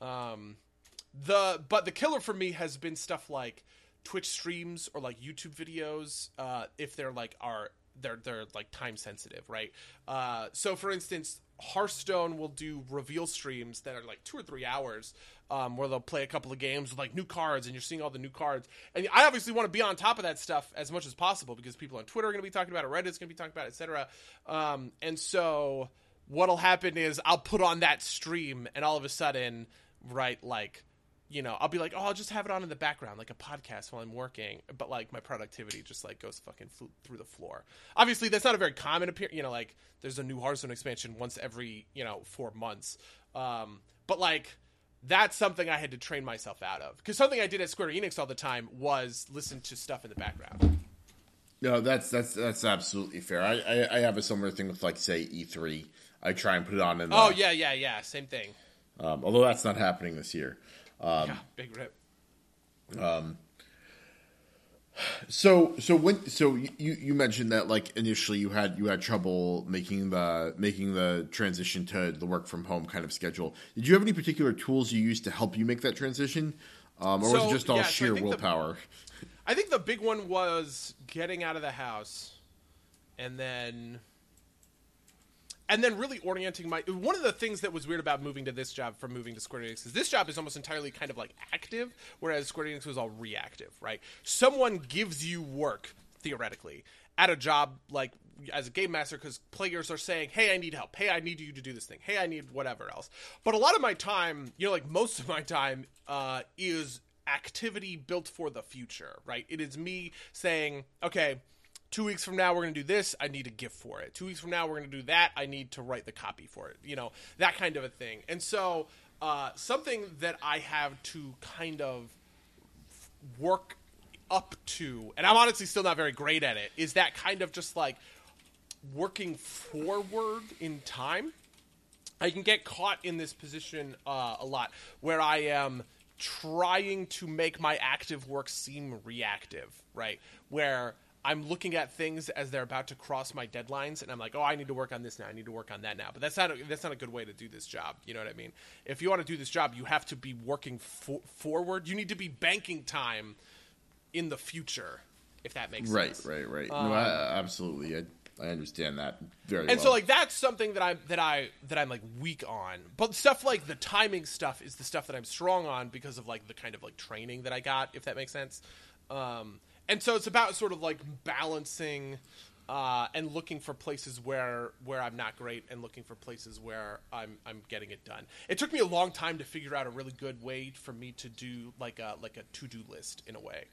[SPEAKER 2] Um, the but the killer for me has been stuff like Twitch streams or like YouTube videos. Uh, if they're like are they're they're like time sensitive, right? Uh, so for instance, Hearthstone will do reveal streams that are like two or three hours, um, where they'll play a couple of games with like new cards, and you're seeing all the new cards. And I obviously want to be on top of that stuff as much as possible because people on Twitter are going to be talking about it, Reddit's going to be talking about it, etc. Um, and so what'll happen is I'll put on that stream, and all of a sudden, right, like you know, I'll be like, oh, I'll just have it on in the background, like a podcast while I'm working. But like my productivity just like goes fucking through the floor. Obviously, that's not a very common appearance. You know, like there's a new Hearthstone expansion once every you know four months. Um, but like that's something I had to train myself out of because something I did at Square Enix all the time was listen to stuff in the background.
[SPEAKER 1] No, that's that's that's absolutely fair. I, I, I have a similar thing with like say E3. I try and put it on in. The,
[SPEAKER 2] Oh yeah, yeah, yeah. Same thing.
[SPEAKER 1] Um, although that's not happening this year. Um,
[SPEAKER 2] yeah, big rip.
[SPEAKER 1] Um, So so when so you you mentioned that like initially you had you had trouble making the making the transition to the work from home kind of schedule. Did you have any particular tools you used to help you make that transition, um, or was it just all
[SPEAKER 2] yeah, so
[SPEAKER 1] sheer
[SPEAKER 2] the-
[SPEAKER 1] willpower?
[SPEAKER 2] I think the big one was getting out of the house, and then, and then really orienting my. One of the things that was weird about moving to this job from moving to Square Enix is this job is almost entirely kind of like active, whereas Square Enix was all reactive. Right? Someone gives you work theoretically at a job like as a game master because players are saying, "Hey, I need help. Hey, I need you to do this thing. Hey, I need whatever else." But a lot of my time, you know, like most of my time, uh, is activity built for the future, right? It is me saying, okay, two weeks from now we're going to do this. I need a GIF for it. Two weeks from now we're going to do that. I need to write the copy for it. You know, that kind of a thing. And so, uh, something that I have to kind of work up to, and I'm honestly still not very great at it, is that kind of just like working forward in time. I can get caught in this position uh, a lot where I am trying to make my active work seem reactive, right? Where I'm looking at things as they're about to cross my deadlines, and I'm like, "Oh, I need to work on this now. I need to work on that now." But that's not a, that's not a good way to do this job. You know what I mean? If you want to do this job, you have to be working fo- forward. You need to be banking time in the future, if that makes
[SPEAKER 1] Right,
[SPEAKER 2] sense.
[SPEAKER 1] right, right. no, I, absolutely. I, I understand that very
[SPEAKER 2] Um, and
[SPEAKER 1] well.
[SPEAKER 2] so like that's something that I'm that I that I'm like weak on. But stuff like the timing stuff is the stuff that I'm strong on because of like the kind of like training that I got, if that makes sense. Um, and so it's about sort of like balancing uh, and looking for places where where I'm not great and looking for places where I'm I'm getting it done. It took me a long time to figure out a really good way for me to do like a like a to do list in a way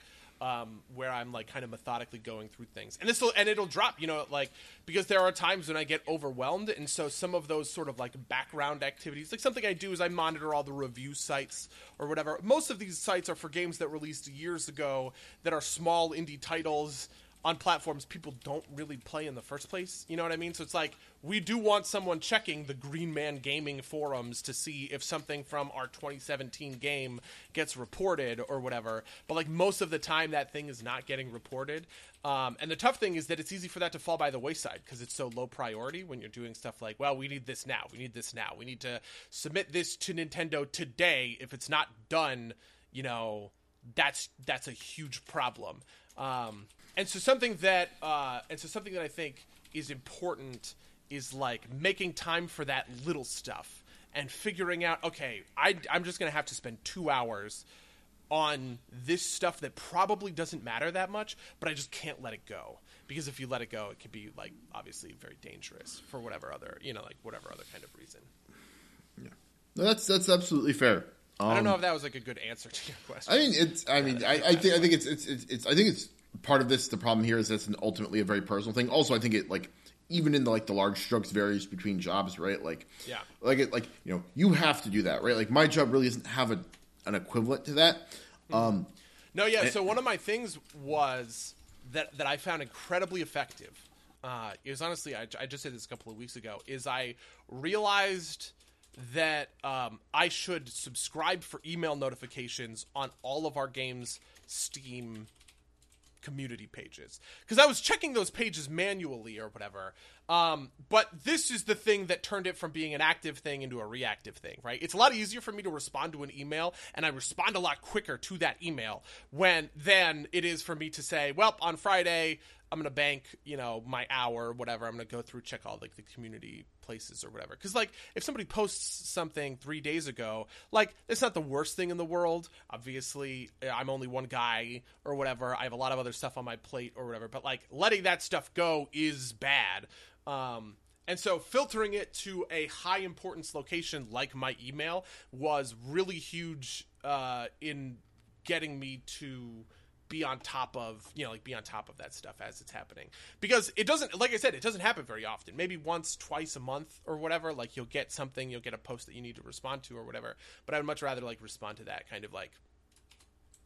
[SPEAKER 2] um, where I'm like kind of methodically going through things, and this will and it'll drop, you know, like because there are times when I get overwhelmed, and so some of those sort of like background activities, like something I do is I monitor all the review sites or whatever. Most of these sites are for games that released years ago that are small indie titles on platforms people don't really play in the first place. You know what I mean? So it's like we do want someone checking the Green Man Gaming forums to see if something from our 2017 game gets reported or whatever. But like most of the time, that thing is not getting reported. Um, and the tough thing is that it's easy for that to fall by the wayside because it's so low priority when you're doing stuff like, well, we need this now, we need this now, we need to submit this to Nintendo today. If it's not done, you know, that's that's a huge problem. Um, and so something that uh, and so something that I think is important is like making time for that little stuff and figuring out okay I, i'm just going to have to spend two hours on this stuff that probably doesn't matter that much but i just can't let it go because if you let it go it could be like obviously very dangerous for whatever other you know like whatever other kind of reason yeah
[SPEAKER 1] no, that's that's absolutely fair.
[SPEAKER 2] i don't
[SPEAKER 1] Um,
[SPEAKER 2] know if that was like a good answer to your question
[SPEAKER 1] I mean, it's. I mean, I, I think. I think it's, it's. It's. It's. I think it's part of this. The problem here is that's an ultimately a very personal thing. Also, I think it like even in the like the large strokes varies between jobs, right? Like,
[SPEAKER 2] Yeah.
[SPEAKER 1] like it, like you know, you have to do that, right? Like my job really doesn't have a an equivalent to that. Um,
[SPEAKER 2] No, yeah. So one of my things was that that I found incredibly effective. Uh, is honestly, I, I just said this a couple of weeks ago. Is I realized that um, I should subscribe for email notifications on all of our games Steam community pages because I was checking those pages manually or whatever. Um, but this is the thing that turned it from being an active thing into a reactive thing, right? It's a lot easier for me to respond to an email, and I respond a lot quicker to that email when than it is for me to say, "Well, on Friday." I'm gonna bank, you know, my hour or whatever. I'm gonna go through check all like the community places or whatever. Because like if somebody posts something three days ago, like it's not the worst thing in the world. Obviously, I'm only one guy or whatever. I have a lot of other stuff on my plate or whatever. But like letting that stuff go is bad. Um, and so filtering it to a high importance location like my email was really huge uh, in getting me to be on top of you know like be on top of that stuff as it's happening. Because it doesn't like i said it doesn't happen very often. Maybe once twice a month or whatever like you'll get something you'll get a post that you need to respond to or whatever. But i'd much rather like respond to that kind of like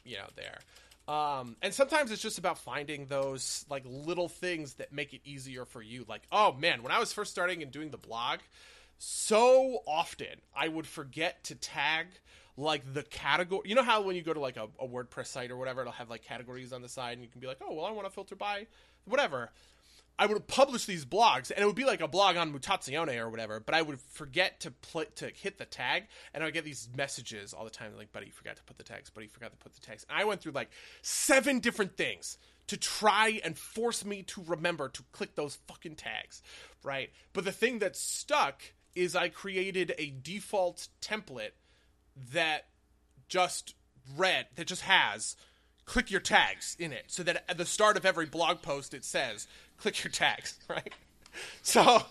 [SPEAKER 2] you know there. Um, and sometimes it's just about finding those like little things that make it easier for you. Like, oh man, when I was first starting and doing the blog, so often I would forget to tag like the category. You know how when you go to like a, a WordPress site or whatever, it'll have like categories on the side, and you can be like, oh well, I want to filter by whatever. I would publish these blogs, and it would be like a blog on Mutazione or whatever. But I would forget to pl- to hit the tag, and I would get these messages all the time, like, "Buddy, you forgot to put the tags. Buddy, you forgot to put the tags." And I went through like seven different things to try and force me to remember to click those fucking tags, right? But the thing that stuck is I created a default template that just read that just has click your tags in it. So that at the start of every blog post it says click your tags right? So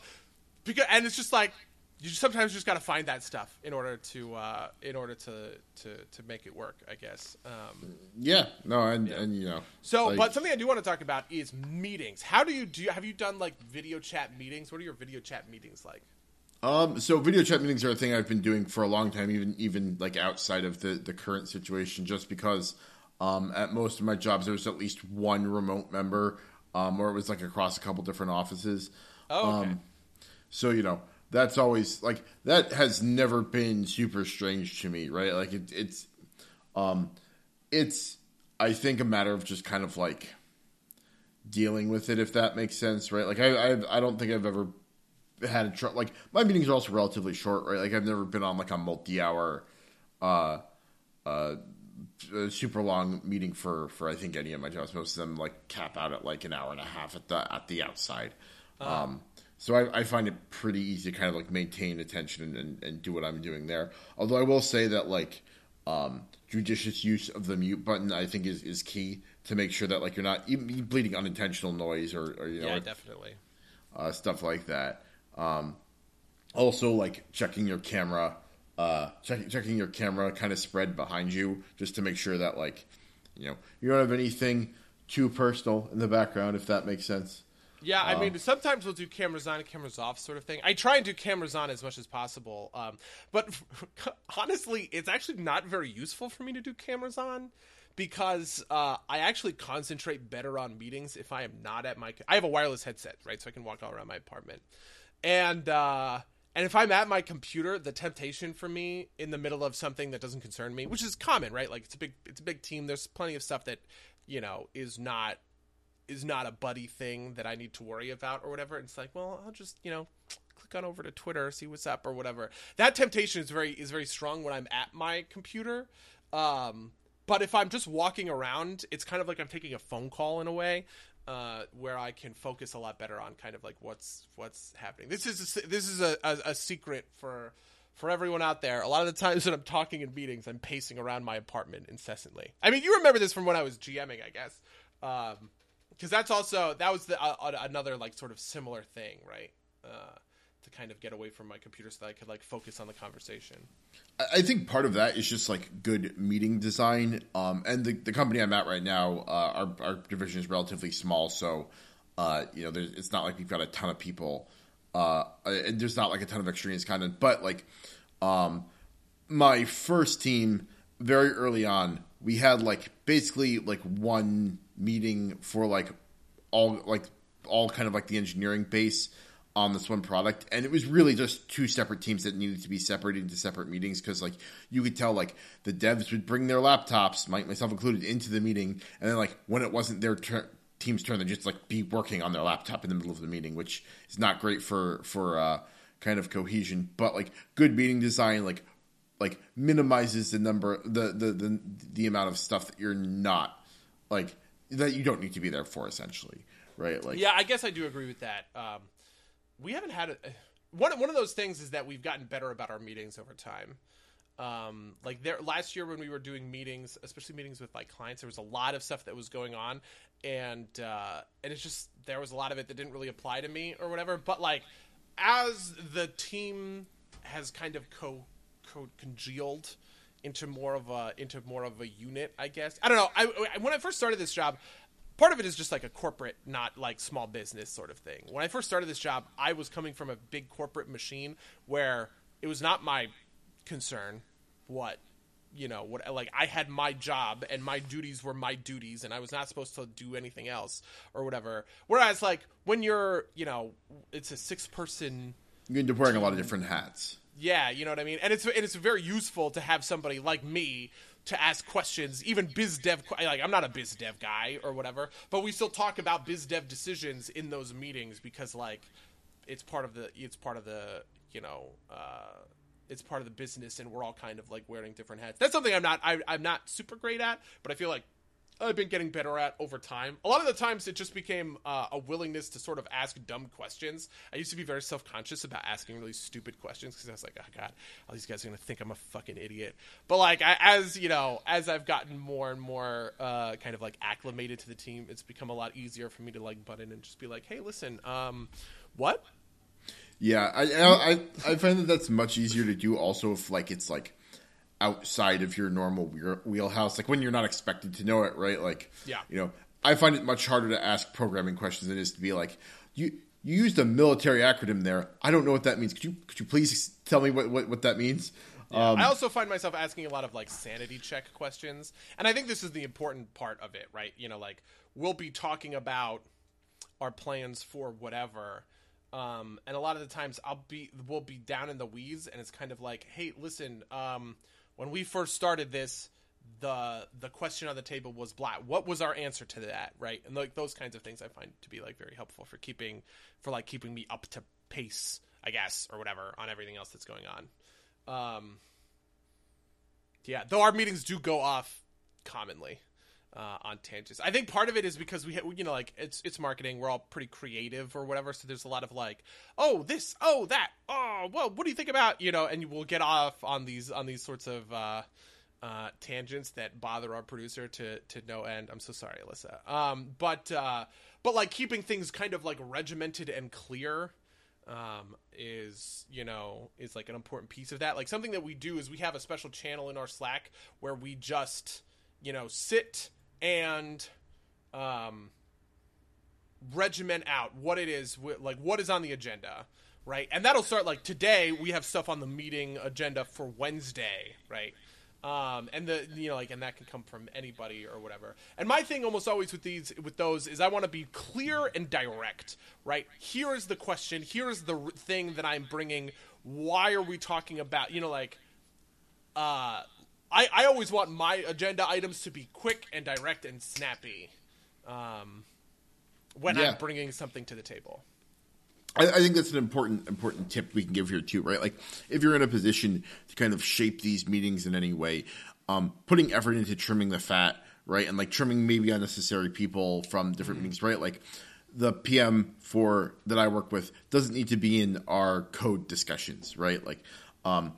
[SPEAKER 2] because and it's just like you sometimes just got to find that stuff in order to uh, in order to, to to make it work i guess. Um,
[SPEAKER 1] yeah no and yeah. and you know
[SPEAKER 2] so like, but something i do want to talk about is meetings. How do you do have you done like video chat meetings? What are your video chat meetings like
[SPEAKER 1] um, so video chat meetings are a thing I've been doing for a long time, even even like outside of the the current situation, just because um, at most of my jobs, there was at least one remote member, um, or it was like across a couple different offices.
[SPEAKER 2] Oh, okay. Um,
[SPEAKER 1] so you know that's always like that has never been super strange to me, right? Like it, it's, um, it's I think a matter of just kind of like dealing with it, if that makes sense, right? Like I I, I don't think I've ever had a tr- like my meetings are also relatively short, right? Like I've never been on like a multi-hour, uh, uh super long meeting for for I think any of my jobs. Most of them like cap out at like an hour and a half at the at the outside. Uh, um, so I, I, find it pretty easy to kind of like maintain attention and, and, do what I'm doing there. Although I will say that like um, judicious use of the mute button I think is, is key to make sure that like you're not bleeding unintentional noise or, or you know
[SPEAKER 2] yeah definitely
[SPEAKER 1] uh, stuff like that. Um, also like checking your camera uh, checking checking your camera kind of spread behind you just to make sure that like you know you don't have anything too personal in the background if that makes sense.
[SPEAKER 2] Yeah, I mean, um, sometimes we'll do cameras on and cameras off sort of thing. I try and do cameras on as much as possible. Um, but honestly, it's actually not very useful for me to do cameras on because uh, I actually concentrate better on meetings if I am not at my. I have a wireless headset, right? So I can walk all around my apartment. And uh, and if I'm at my computer, the temptation for me in the middle of something that doesn't concern me, which is common, right? Like it's a big it's a big team. There's plenty of stuff that, you know, is not is not a buddy thing that I need to worry about or whatever. It's like, well, I'll just, you know, click on over to Twitter, see what's up or whatever. That temptation is very is very strong when I'm at my computer. Um, but if I'm just walking around, it's kind of like I'm taking a phone call in a way uh, where I can focus a lot better on kind of like what's what's happening. This is a, this is a, a, a, secret for for everyone out there. A lot of the times when I'm talking in meetings, I'm pacing around my apartment incessantly. I mean, you remember this from when I was GMing, I guess, because um, that's also that was the, uh, another like sort of similar thing, right? Uh, to kind of get away from my computer so that I could like focus on the conversation.
[SPEAKER 1] I think part of that is just like good meeting design. Um, and the, the company I'm at right now, uh, our, our division is relatively small, so uh, you know, it's not like we've got a ton of people. Uh, and there's not like a ton of extraneous content, but like, um, my first team very early on, we had like basically like one meeting for like all like all kind of like the engineering base on this one product and it was really just two separate teams that needed to be separated into separate meetings because like you could tell like the devs would bring their laptops myself included into the meeting and then like when it wasn't their team's turn they'd just like be working on their laptop in the middle of the meeting which is not great for for uh kind of cohesion. But like good meeting design like like minimizes the number the the the, the amount of stuff that you're not like that you don't need to be there for essentially right? Like
[SPEAKER 2] yeah i guess i do agree with that. Um we haven't had a, one one of those things is that we've gotten better about our meetings over time. Um, like there last year when we were doing meetings, especially meetings with like clients, there was a lot of stuff that was going on, and uh, and it's just there was a lot of it that didn't really apply to me or whatever. But like as the team has kind of co, co congealed into more of a into more of a unit, I guess. I don't know. I, when I first started this job, part of it is just like a corporate, not like small business sort of thing. When I first started this job, I was coming from a big corporate machine where it was not my concern what you know what like i had my job and my duties were my duties and i was not supposed to do anything else or whatever whereas like when you're you know it's a six person
[SPEAKER 1] You end up wearing a lot of different hats.
[SPEAKER 2] yeah you know what i mean and it's and it's very useful to have somebody like me to ask questions even biz dev like i'm not a biz dev guy or whatever but we still talk about biz dev decisions in those meetings because like it's part of the it's part of the you know uh it's part of the business and we're all kind of like wearing different hats. That's something i'm not I, i'm not super great at but i feel like I've been getting better at over time. A lot of the times, it just became uh, a willingness to sort of ask dumb questions. I used to be very self conscious about asking really stupid questions because I was like, "Oh God, all these guys are gonna think I'm a fucking idiot." But like, I, as you know, as I've gotten more and more uh, kind of like acclimated to the team, it's become a lot easier for me to like butt in and just be like, "Hey, listen, um, what?"
[SPEAKER 1] Yeah, I, I I find that that's much easier to do. Also, if like it's like outside of your normal wheelhouse, like when you're not expected to know it, right? Like,
[SPEAKER 2] Yeah.
[SPEAKER 1] you know, I find it much harder to ask programming questions than it is to be like, you you used a military acronym there. I don't know what that means. Could you could you please tell me what what, what that means? Um,
[SPEAKER 2] I also find myself asking a lot of like sanity check questions, and I think this is the important part of it, right? You know, like we'll be talking about our plans for whatever, um, and a lot of the times I'll be we'll be down in the weeds, and it's kind of like, hey, listen, um, when we first started this, the the question on the table was blah. What was our answer to that, right? And like those kinds of things, I find to be like very helpful for keeping for like keeping me up to pace, I guess, or whatever on everything else that's going on. Um, yeah, though our meetings do go off commonly uh, on tangents. I think part of it is because we, you know, like it's it's marketing. We're all pretty creative or whatever, so there's a lot of like, oh this, oh that, oh well, what do you think about you know? And we'll get off on these on these sorts of uh, uh, tangents that bother our producer to to no end. I'm so sorry, Alyssa. Um, but uh, but like keeping things kind of like regimented and clear um, is you know is like an important piece of that. Like something that we do is we have a special channel in our Slack where we just you know sit and um, regiment out what it is like what is on the agenda right? And that'll start like today we have stuff on the meeting agenda for wednesday right? Um, and the you know like and that can come from anybody or whatever. And my thing almost always with these with those is i want to be clear and direct right? Here is the question here is the thing that i'm bringing. Why are we talking about you know like uh I, I always want my agenda items to be quick and direct and snappy um, when
[SPEAKER 1] Yeah.
[SPEAKER 2] I'm bringing something to the table.
[SPEAKER 1] I, I think that's an important important tip we can give here too, right? Like if you're in a position to kind of shape these meetings in any way, um, putting effort into trimming the fat, right, and like trimming maybe unnecessary people from different meetings, right? Like the PM for that I work with doesn't need to be in our code discussions, right? Like, um,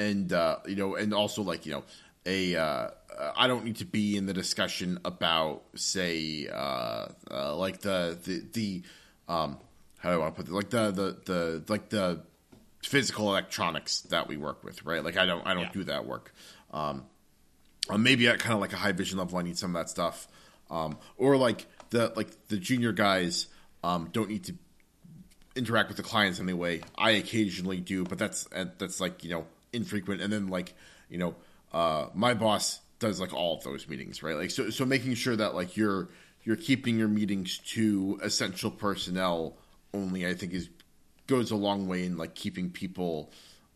[SPEAKER 1] and uh, you know, and also like you know, a uh, I don't need to be in the discussion about say uh, uh, like the the the um, how do I want to put it? Like the the the like the physical electronics that we work with, right? Like I don't I don't
[SPEAKER 2] Yeah.
[SPEAKER 1] do that work. Um, uh, maybe at kind of like a high vision level, I need some of that stuff, um, or like the like the junior guys um, don't need to interact with the clients anyway. I occasionally do, but that's uh, that's like you know infrequent. And then like you know, uh, my boss does like all of those meetings, right? Like so, so making sure that like you're you're keeping your meetings to essential personnel only, I think is goes a long way in like keeping people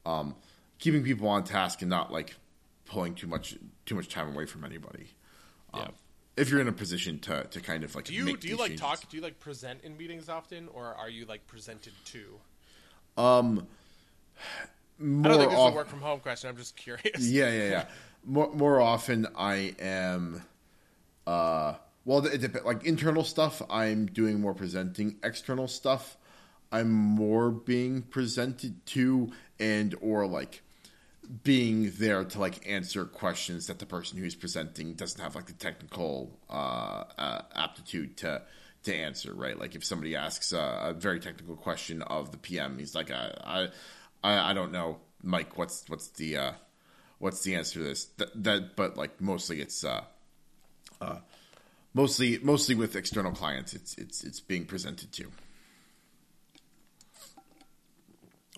[SPEAKER 1] um, keeping people on task and not like pulling too much too much time away from anybody. Um,
[SPEAKER 2] Yeah.
[SPEAKER 1] If you're in a position to, to kind of like
[SPEAKER 2] Do you
[SPEAKER 1] make
[SPEAKER 2] do you like
[SPEAKER 1] changes.
[SPEAKER 2] talk? Do you like present in meetings often, or are you like presented to?
[SPEAKER 1] More
[SPEAKER 2] I don't think this is
[SPEAKER 1] off-
[SPEAKER 2] a work from home question. I'm just curious.
[SPEAKER 1] Yeah, yeah, yeah. more more often, I am. Uh, well, it depends. Like internal stuff, I'm doing more presenting. External stuff, I'm more being presented to, and or like being there to like answer questions that the person who's presenting doesn't have like the technical uh, uh, aptitude to to answer. Right? Like if somebody asks a, a very technical question of the PM, he's like, I I I, I don't know, Mike. What's what's the uh, what's the answer to this? That, that but like mostly it's uh, uh, mostly mostly with external clients. It's it's it's being presented to.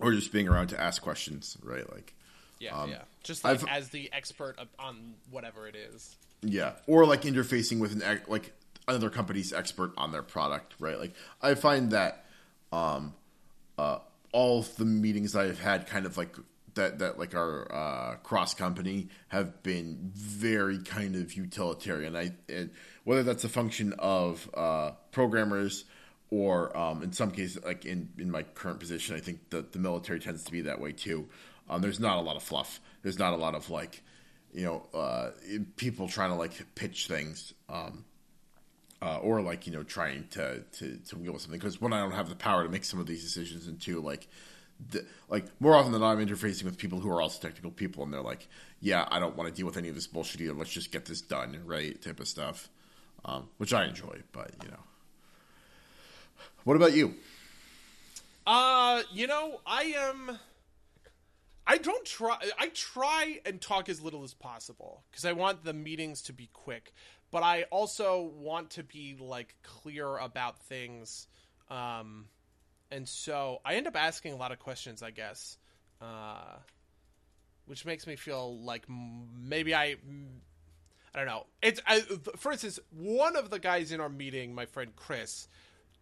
[SPEAKER 1] Or just being around to ask questions, right? Like,
[SPEAKER 2] Yeah,
[SPEAKER 1] Um,
[SPEAKER 2] yeah. Just like
[SPEAKER 1] I've-
[SPEAKER 2] as the expert on whatever it is.
[SPEAKER 1] Yeah, or like interfacing with an like another company's expert on their product, right? Like I find that um, uh, all of the meetings I've had, kind of like that, that like our uh, cross company, have been very kind of utilitarian. I and whether that's a function of uh, programmers or um, in some cases, like in in my current position, I think that the military tends to be that way too. Um, there's not a lot of fluff. There's not a lot of like you know, uh, people trying to like pitch things, um, uh, or like you know, trying to to to wheel something. Because one, I don't have the power to make some of these decisions, and two, like, the, like more often than not, I'm interfacing with people who are also technical people, and they're like, "Yeah, I don't want to deal with any of this bullshit either. Let's just get this done, right?" Type of stuff, um, which I enjoy. But you know, what about you?
[SPEAKER 2] Uh, you know, I am. I don't try. I try and talk as little as possible because I want the meetings to be quick, but I also want to be like clear about things. Um, and so I end up asking a lot of questions, I guess, uh, which makes me feel like maybe I. I don't know. It's I, for instance, one of the guys in our meeting, my friend Chris,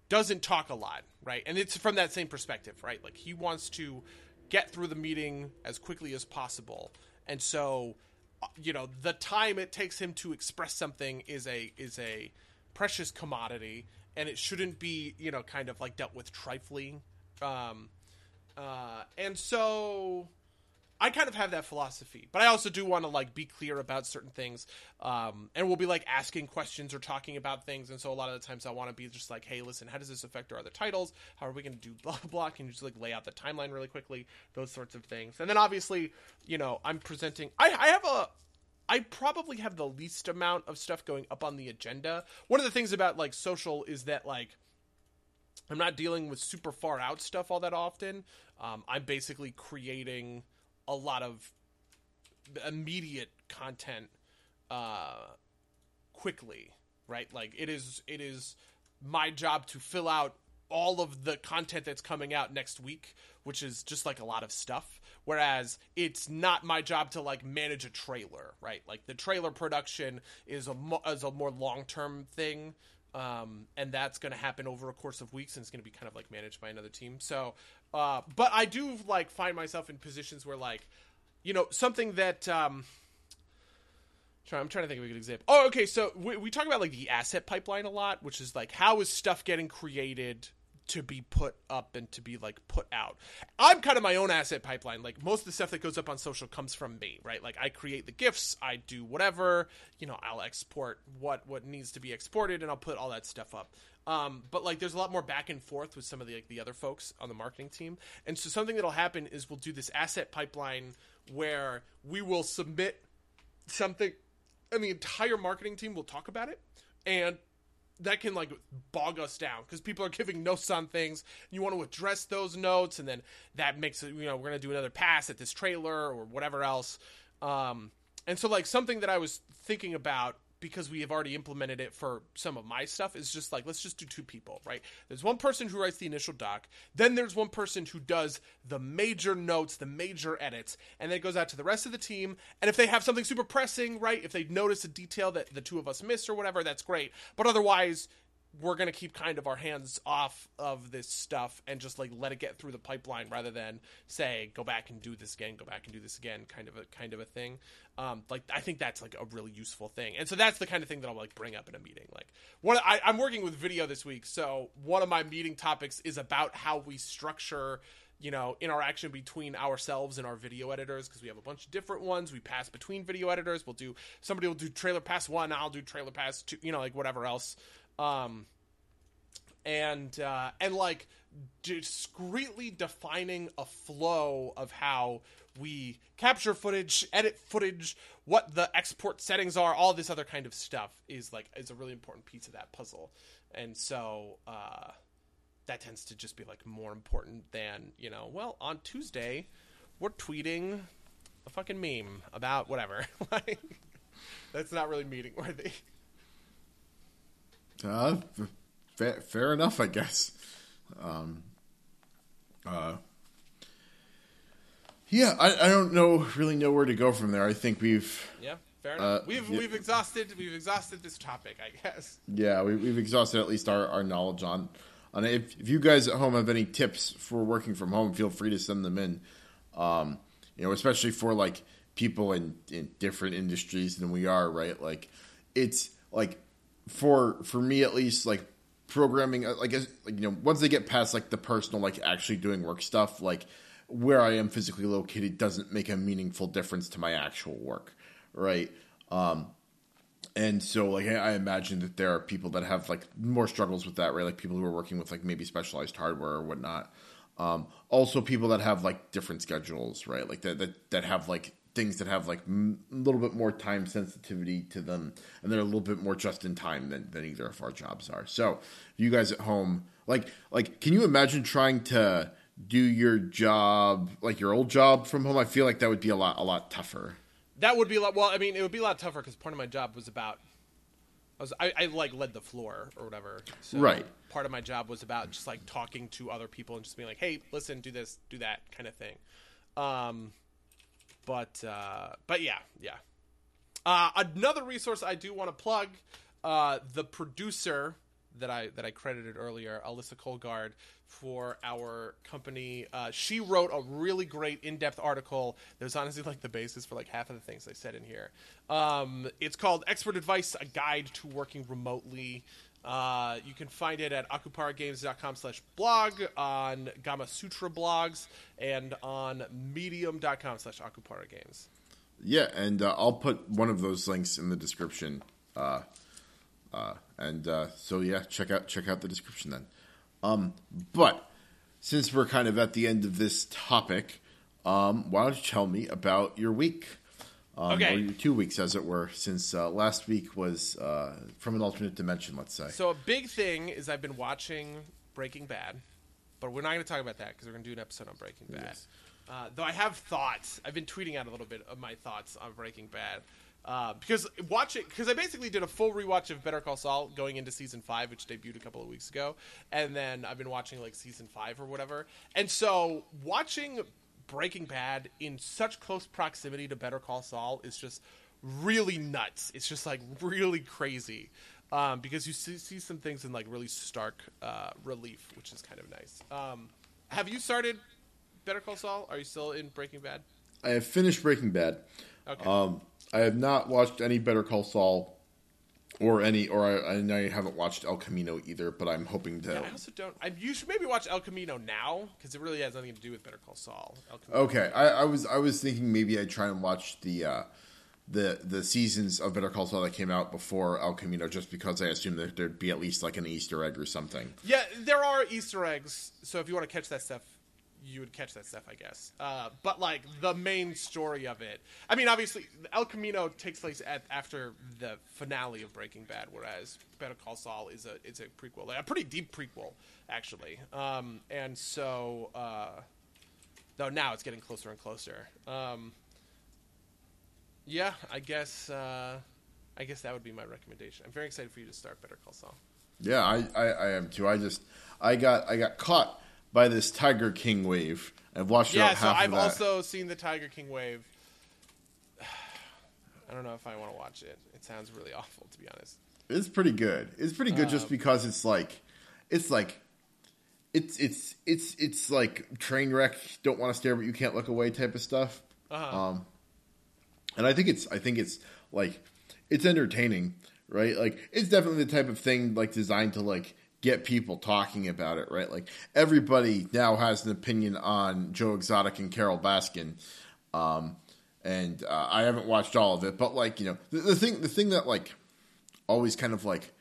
[SPEAKER 2] doesn't talk a lot, right? And it's from that same perspective, right? Like he wants to get through the meeting as quickly as possible. And so, uh, you know, the time it takes him to express something is a is a precious commodity and it shouldn't be, you know, kind of like dealt with trifling. Um uh and so I kind of have that philosophy, but I also do want to like be clear about certain things. Um, and we'll be like asking questions or talking about things. And so a lot of the times I want to be just like, hey, listen, how does this affect our other titles? How are we going to do blah blah? Can you just like lay out the timeline really quickly? Those sorts of things. And then obviously, you know, I'm presenting. I, I have a. I probably have the least amount of stuff going up on the agenda. One of the things about like social is that like I'm not dealing with super far out stuff all that often. Um, I'm basically creating a lot of immediate content uh, quickly, right? Like it is it is my job to fill out all of the content that's coming out next week, which is just like a lot of stuff. Whereas it's not my job to like manage a trailer, right? Like the trailer production is a mo- is a more long term thing. Um, and that's going to happen over a course of weeks, and it's going to be kind of like managed by another team. So, uh, but I do like find myself in positions where like, you know, something that um, I'm trying to think of a good example. Oh, okay. So we, we talk about like the asset pipeline a lot, which is like how is stuff getting created to be put up and to be like put out. I'm kind of my own asset pipeline. Like most of the stuff that goes up on social comes from me, right? Like I create the GIFs, I do whatever, you know, I'll export what what needs to be exported and I'll put all that stuff up. Um, but like there's a lot more back and forth with some of the like the other folks on the marketing team. And so something that'll happen is we'll do this asset pipeline where we will submit something and the entire marketing team will talk about it. And that can like bog us down because people are giving notes on things. You want to address those notes and then that makes it you know we're gonna do another pass at this trailer or whatever else. Um and so like something that i was thinking about because we have already implemented it for some of my stuff is just like let's just do two people right? There's one person who writes the initial doc then there's one person who does the major notes the major edits and then it goes out to the rest of the team. And if they have something super pressing right if they notice a detail that the two of us missed or whatever that's great. But otherwise we're going to keep kind of our hands off of this stuff and just like let it get through the pipeline rather than say go back and do this again go back and do this again kind of a kind of a thing. Um, like i think that's like a really useful thing. And so that's the kind of thing that i'll like bring up in a meeting. Like one I, i'm working with video this week so one of my meeting topics is about how we structure you know interaction between ourselves and our video editors because we have a bunch of different ones. We pass between video editors. We'll do somebody will do trailer pass one i'll do trailer pass two you know like whatever else um and uh and like discreetly defining a flow of how we capture footage edit footage what the export settings are all this other kind of stuff is like is a really important piece of that puzzle. And so uh that tends to just be like more important than you know well on tuesday we're tweeting a fucking meme about whatever. Like that's not really meeting worthy
[SPEAKER 1] Uh, fair, fair enough, I guess. Um, uh, Yeah, I, I don't know really know where to go from there. I think we've
[SPEAKER 2] Yeah, fair enough.
[SPEAKER 1] Uh,
[SPEAKER 2] we've
[SPEAKER 1] yeah.
[SPEAKER 2] we've exhausted we've exhausted this topic, I guess.
[SPEAKER 1] yeah we, we've exhausted at least our, our knowledge on on it. If, if you guys at home have any tips for working from home, feel free to send them in. Um, you know, especially for like people in, in different industries than we are, right? Like it's like for for me at least, like programming, uh, like like you know, once they get past like the personal, like actually doing work stuff, like where I am physically located doesn't make a meaningful difference to my actual work, right? Um, and so like I imagine that there are people that have like more struggles with that, right? Like people who are working with like maybe specialized hardware or whatnot. Um, also people that have like different schedules, right? Like that that, that have like things that have like m- a little bit more time sensitivity to them, and they're a little bit more just in time than, than either of our jobs are. So you guys at home, like like, can you imagine trying to do your job like your old job from home? I feel like that would be a lot a lot tougher.
[SPEAKER 2] That would be a lot. Well, I mean, it would be a lot tougher because part of my job was about. I was I, I like led the floor or whatever. So
[SPEAKER 1] Right.
[SPEAKER 2] Part of my job was about just like talking to other people and just being like, "Hey, listen, do this, do that," kind of thing. Um, but uh, but yeah, yeah. Uh, another resource I do want to plug: uh, the producer that I that I credited earlier, Alyssa Colgard, for our company. Uh, she wrote a really great in-depth article that was honestly like the basis for like half of the things I said in here. Um, it's called "Expert Advice: A Guide to Working Remotely." Uh, you can find it at akuparagames.com slash blog, on Gamasutra blogs, and on medium.com slash akuparagames.
[SPEAKER 1] Yeah, and uh, I'll put one of those links in the description. Uh, uh, and uh, so yeah, check out check out the description then. Um, but since we're kind of at the end of this topic, um, why don't you tell me about your week? Um,
[SPEAKER 2] Okay.
[SPEAKER 1] Two weeks, as it were, since uh, last week was uh, from an alternate dimension, let's say.
[SPEAKER 2] So a big thing is I've been watching Breaking Bad, but we're not going to talk about that because we're going to do an episode on Breaking Bad.
[SPEAKER 1] Yes.
[SPEAKER 2] Uh, though I have thoughts, I've been tweeting out a little bit of my thoughts on Breaking Bad. Uh, because watch it, because I basically did a full rewatch of Better Call Saul going into season five, which debuted a couple of weeks ago, and then I've been watching like season five or whatever. And so watching Breaking Bad in such close proximity to Better Call Saul is just really nuts. It's just like really crazy um, because you see, see some things in like really stark uh, relief, which is kind of nice. Um, have you started Better Call Saul? Are you still in Breaking Bad?
[SPEAKER 1] I have finished Breaking Bad.
[SPEAKER 2] Okay.
[SPEAKER 1] Um, I have not watched any Better Call Saul, or any, or I, I haven't watched El Camino either. But I'm hoping to.
[SPEAKER 2] Yeah, I also don't. I, you should maybe watch El Camino now because it really has nothing to do with Better Call Saul. El
[SPEAKER 1] Okay, I, I was I was thinking maybe I'd try and watch the uh, the the seasons of Better Call Saul that came out before El Camino, just because I assumed that there'd be at least like an Easter egg or something.
[SPEAKER 2] Yeah, there are Easter eggs, so if you want to catch that stuff, you would catch that stuff, I guess. Uh, but like the main story of it, I mean, obviously, El Camino takes place at after the finale of Breaking Bad, whereas Better Call Saul is a it's a prequel, a pretty deep prequel, actually. Um, and so, uh, though now it's getting closer and closer. Um, yeah, I guess. Uh, I guess that would be my recommendation. I'm very excited for you to start Better Call Saul.
[SPEAKER 1] Yeah, I, I, I am too. I just I got I got caught by this Tiger King wave. I've watched
[SPEAKER 2] Yeah,
[SPEAKER 1] about
[SPEAKER 2] so I've
[SPEAKER 1] of that.
[SPEAKER 2] also seen the Tiger King wave. I don't know if I want to watch it. It sounds really awful, to be honest.
[SPEAKER 1] It's pretty good. It's pretty good
[SPEAKER 2] Um,
[SPEAKER 1] just because it's like it's like it's it's it's it's like train wreck. Don't want to stare, but you can't look away type of stuff.
[SPEAKER 2] Uh-huh.
[SPEAKER 1] Um, and I think it's I think it's like it's entertaining, right? Like it's definitely the type of thing like designed to like get people talking about it, right? Like everybody now has an opinion on Joe Exotic and Carole Baskin. Um, and uh, I haven't watched all of it, but like you know, the, the thing the thing that like always kind of like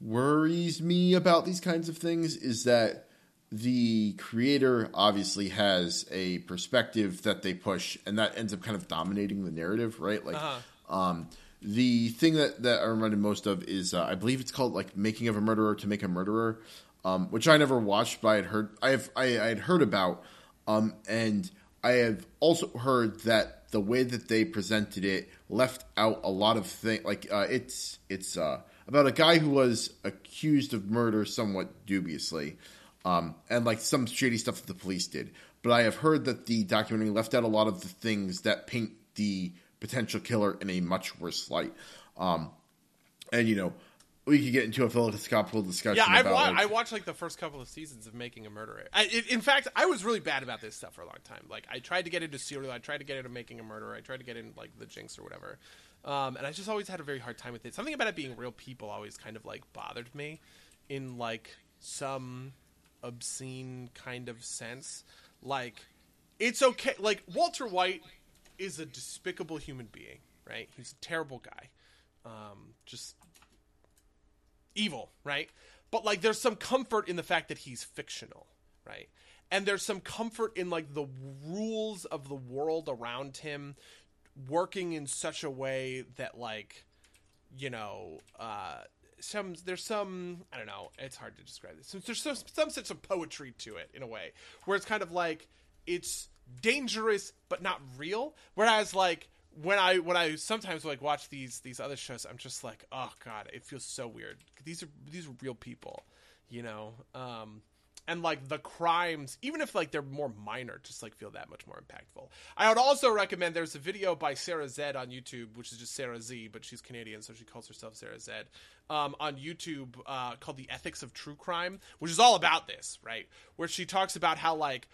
[SPEAKER 1] worries me about these kinds of things is that the creator obviously has a perspective that they push and that ends up kind of dominating the narrative right like
[SPEAKER 2] Uh-huh.
[SPEAKER 1] um the thing that that i reminded most of is uh, i believe it's called like making of a murderer to make a murderer um which i never watched but i had heard i have i, I had heard about um and i have also heard that the way that they presented it left out a lot of things like uh it's it's uh about a guy who was accused of murder somewhat dubiously um, and like some shady stuff that the police did. But I have heard that the documentary left out a lot of the things that paint the potential killer in a much worse light. Um, and you know, we could get into a philosophical discussion.
[SPEAKER 2] Yeah, I,
[SPEAKER 1] about,
[SPEAKER 2] wa-
[SPEAKER 1] like,
[SPEAKER 2] I watched like the first couple of seasons of Making a Murderer. I, in, in fact, I was really bad about this stuff for a long time. Like, I tried to get into serial, I tried to get into Making a Murderer, I tried to get into like the Jinx or whatever, um, and I just always had a very hard time with it. Something about it being real people always kind of like bothered me, in like some obscene kind of sense. Like, it's okay. Like Walter White is a despicable human being, right? He's a terrible guy. Um, just evil, right? But like there's some comfort in the fact that he's fictional, right? And there's some comfort in like the rules of the world around him working in such a way that like you know, uh some there's some I don't know, it's hard to describe this. There's some, some sense of poetry to it in a way where it's kind of like it's dangerous but not real. Whereas like when I when I sometimes like watch these these other shows, I'm just like, oh god, it feels so weird. These are these are real people, you know. Um, and like the crimes, even if like they're more minor, just like feel that much more impactful. I would also recommend there's a video by Sarah Z on YouTube, which is just Sarah Z, but she's Canadian, so she calls herself Sarah Z, Um, on YouTube, uh, called "The Ethics of True Crime," which is all about this, right? Where she talks about how like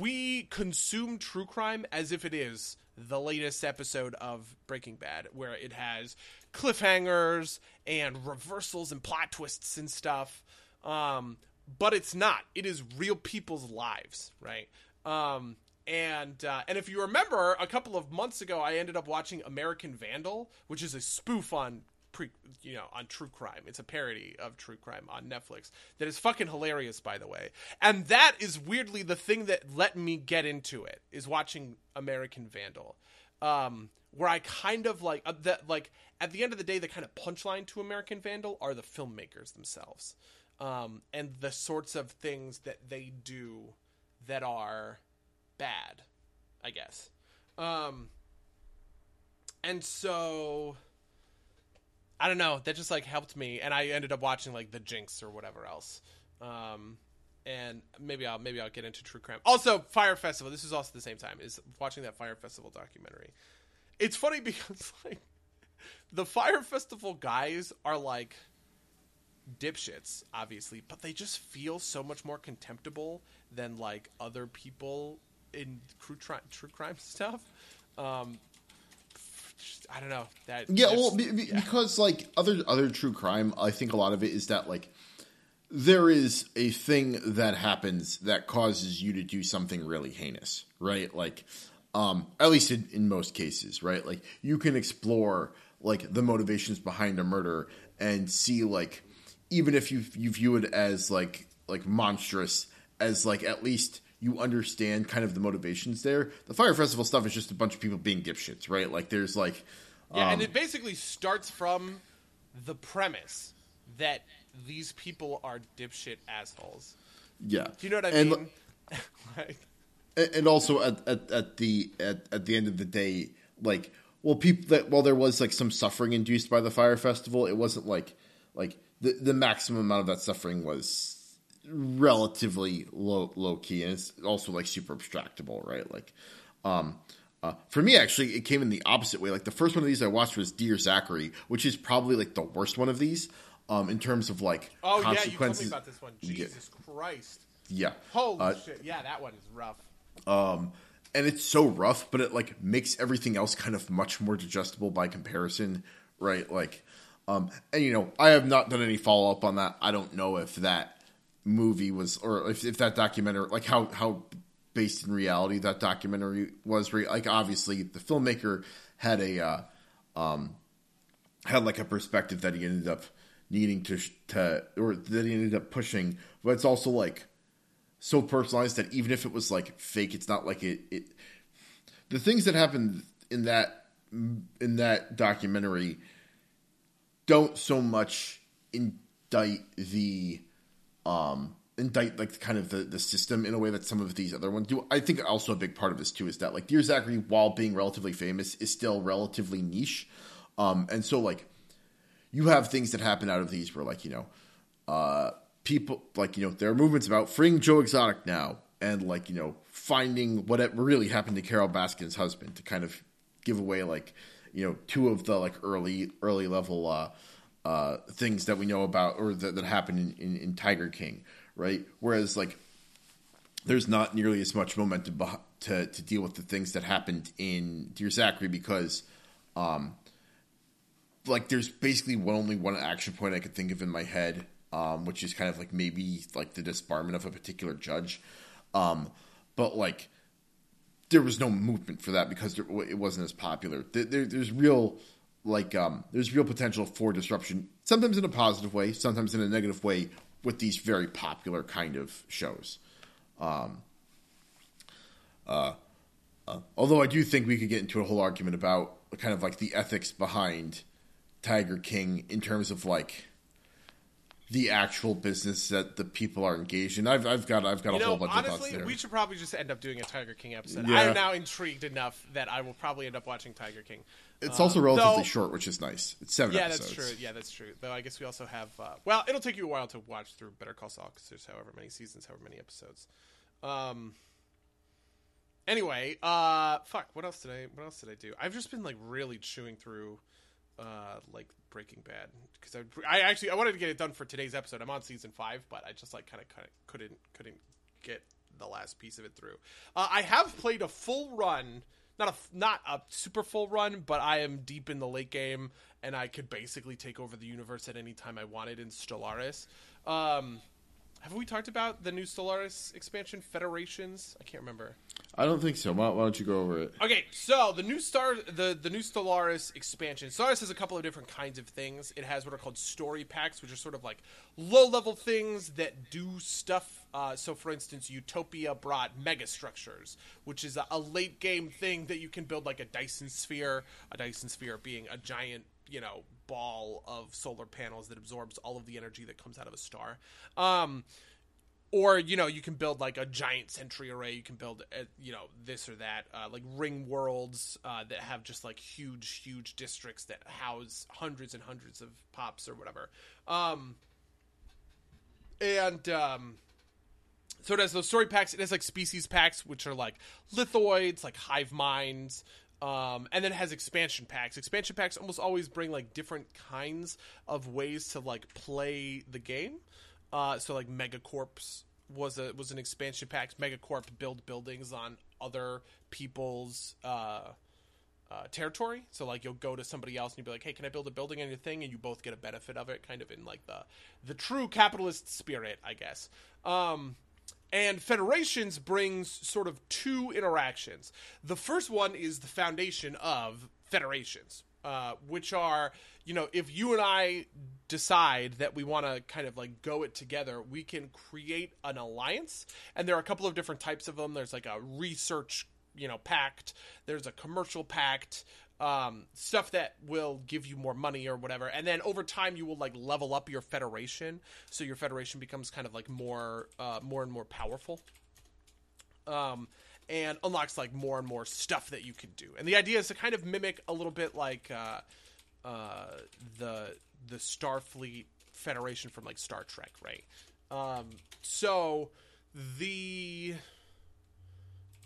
[SPEAKER 2] we consume true crime as if it is the latest episode of Breaking Bad, where it has cliffhangers and reversals and plot twists and stuff. Um, but it's not. It is real people's lives, right? Um, and uh, and if you remember, a couple of months ago, I ended up watching American Vandal, which is a spoof on pre, you know, on true crime. It's a parody of true crime on Netflix that is fucking hilarious, by the way. And that is weirdly the thing that let me get into it is watching American Vandal, um, where I kind of like uh, that. Like at the end of the day, the kind of punchline to American Vandal are the filmmakers themselves, um, and the sorts of things that they do that are bad, I guess. Um, and so I don't know. That just like helped me, and I ended up watching like The Jinx or whatever else. Um, and maybe I'll maybe I'll get into true crime. Also, Fyre Festival. This is also the same time is watching that Fyre Festival documentary. It's funny because like the Fyre Festival guys are like dipshits, obviously, but they just feel so much more contemptible than like other people in true, true crime stuff. Um, I don't know that.
[SPEAKER 1] Yeah, well, be, be- because like other other true crime, I think a lot of it is that like there is a thing that happens that causes you to do something really heinous, right? Like, um, at least in, in most cases, right? Like you can explore like the motivations behind a murder and see like even if you you view it as like like monstrous as like at least you understand kind of the motivations there. The Fyre Festival stuff is just a bunch of people being dipshits, right? Like there's like
[SPEAKER 2] Yeah,
[SPEAKER 1] um,
[SPEAKER 2] and it basically starts from the premise that these people are dipshit assholes.
[SPEAKER 1] yeah.
[SPEAKER 2] Do you know what I
[SPEAKER 1] and,
[SPEAKER 2] mean? like,
[SPEAKER 1] and and also at, at, at the at, at the end of the day, like well, people that while there was like some suffering induced by the Fyre Festival, it wasn't like like the the maximum amount of that suffering was relatively low low key, and it's also like super abstractable, right? Like, um, uh, for me, actually, it came in the opposite way. Like the first one of these I watched was Dear Zachary, which is probably like the worst one of these, um, in terms of like
[SPEAKER 2] oh yeah, you told me
[SPEAKER 1] consequences.
[SPEAKER 2] about this one.
[SPEAKER 1] Yeah.
[SPEAKER 2] Jesus Christ!
[SPEAKER 1] Yeah,
[SPEAKER 2] Holy
[SPEAKER 1] Uh,
[SPEAKER 2] shit! Yeah, that one is rough.
[SPEAKER 1] um, and it's so rough, but it like makes everything else kind of much more digestible by comparison, right? Like, um, and you know, I have not done any follow up on that. I don't know if that movie was, or if, if that documentary, like how how based in reality that documentary was. Like, obviously, the filmmaker had a uh, um, had like a perspective that he ended up needing to to, or that he ended up pushing, but it's also like so personalized that even if it was like fake, it's not like it. it the things that happened in that in that documentary don't so much indict the um indict like kind of the, the system in a way that some of these other ones do. I think also a big part of this too is that like Dear Zachary, while being relatively famous, is still relatively niche. Um and so like you have things that happen out of these where like, you know, uh people like you know there are movements about freeing Joe Exotic now and like you know finding what really happened to Carole Baskin's husband to kind of give away like you know two of the like early early level uh, uh, things that we know about or that, that happened in, in, in Tiger King, right? Whereas like there's not nearly as much momentum to to deal with the things that happened in Dear Zachary because um like there's basically one only one action point I could think of in my head um, which is kind of like maybe like the disbarment of a particular judge. Um, but like there was no movement for that because there, it wasn't as popular. There, there, there's real like um, there's real potential for disruption, sometimes in a positive way, sometimes in a negative way, with these very popular kind of shows. Um, uh, uh, although I do think we could get into a whole argument about kind of like the ethics behind Tiger King in terms of like the actual business that the people are engaged in. I've, I've got I've got you a know, whole bunch honestly, of thoughts there.
[SPEAKER 2] We should probably just end up doing a Tiger King episode. Yeah. I am now intrigued enough that I will probably end up watching Tiger King.
[SPEAKER 1] It's um, also relatively though, short, which is nice. It's seven
[SPEAKER 2] yeah,
[SPEAKER 1] episodes.
[SPEAKER 2] that's true. Yeah, that's true. Though I guess we also have. Uh, well, it'll take you a while to watch through Better Call Saul because there's however many seasons, however many episodes. Um. Anyway, uh, fuck. What else did I? What else did I do? I've just been like really chewing through, uh, like Breaking Bad because I, I actually I wanted to get it done for today's episode. I'm on season five, but I just like kind of couldn't couldn't get the last piece of it through. Uh, I have played a full run, not a not a super full run, but I am deep in the late game, and I could basically take over the universe at any time I wanted in Stellaris. Um, have we talked about the new Stellaris expansion, Federations? I can't remember.
[SPEAKER 1] I don't think so. Why, why, don't you go over it?
[SPEAKER 2] Okay, so the new star, the the new Stellaris expansion. Stellaris has a couple of different kinds of things. It has what are called story packs, which are sort of like low level things that do stuff. Uh, so, for instance, Utopia brought mega structures, which is a, a late game thing that you can build like a Dyson sphere. A Dyson sphere being a giant you know ball of solar panels that absorbs all of the energy that comes out of a star. Um, or you know you can build like a giant sentry array. You can build uh, you know this or that, uh, like ring worlds uh, that have just like huge, huge districts that house hundreds and hundreds of pops or whatever. Um, and um, so it has those story packs. It has like species packs, which are like lithoids, like hive minds, um, and then it has expansion packs. Expansion packs almost always bring like different kinds of ways to like play the game. Uh, so like Megacorps was a was an expansion pack. Megacorp build buildings on other people's uh, uh, territory. So like you'll go to somebody else and you'll be like, "Hey, can I build a building on your thing?" And you both get a benefit of it, kind of in like the the true capitalist spirit, I guess. Um, and Federations brings sort of two interactions. The first one is the foundation of Federations, uh, which are, you know, if you and I decide that we want to kind of like go it together, we can create an alliance. And there are a couple of different types of them. There's like a research, you know, pact, there's a commercial pact, um, stuff that will give you more money or whatever. And then over time, you will like level up your federation, so your federation becomes kind of like more, uh, more and more powerful. Um, and unlocks like more and more stuff that you can do. And the idea is to kind of mimic a little bit like uh, uh, the the Starfleet Federation from like Star Trek, right? Um, so the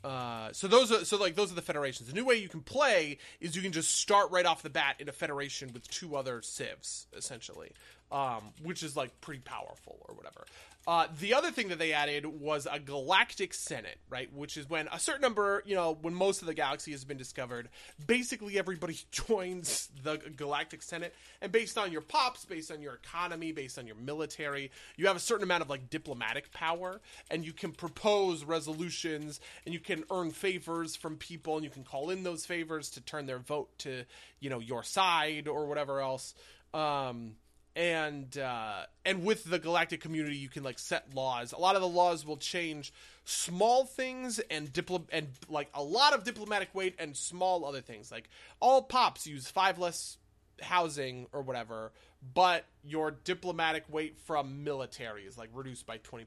[SPEAKER 2] uh, so those are so like those are the federations. The new way you can play is you can just start right off the bat in a federation with two other civs, essentially, um, which is like pretty powerful or whatever. Uh, the other thing that they added was a galactic senate, right? Which is when a certain number, you know, when most of the galaxy has been discovered, basically everybody joins the galactic senate, and based on your pops, based on your economy, based on your military, you have a certain amount of like diplomatic power, and you can propose resolutions, and you can earn favors from people, and you can call in those favors to turn their vote to, you know, your side or whatever else. Um, and uh, and with the galactic community you can like set laws a lot of the laws will change small things and diplo- and like a lot of diplomatic weight and small other things like all pops use five less housing or whatever but your diplomatic weight from military is like reduced by 20%.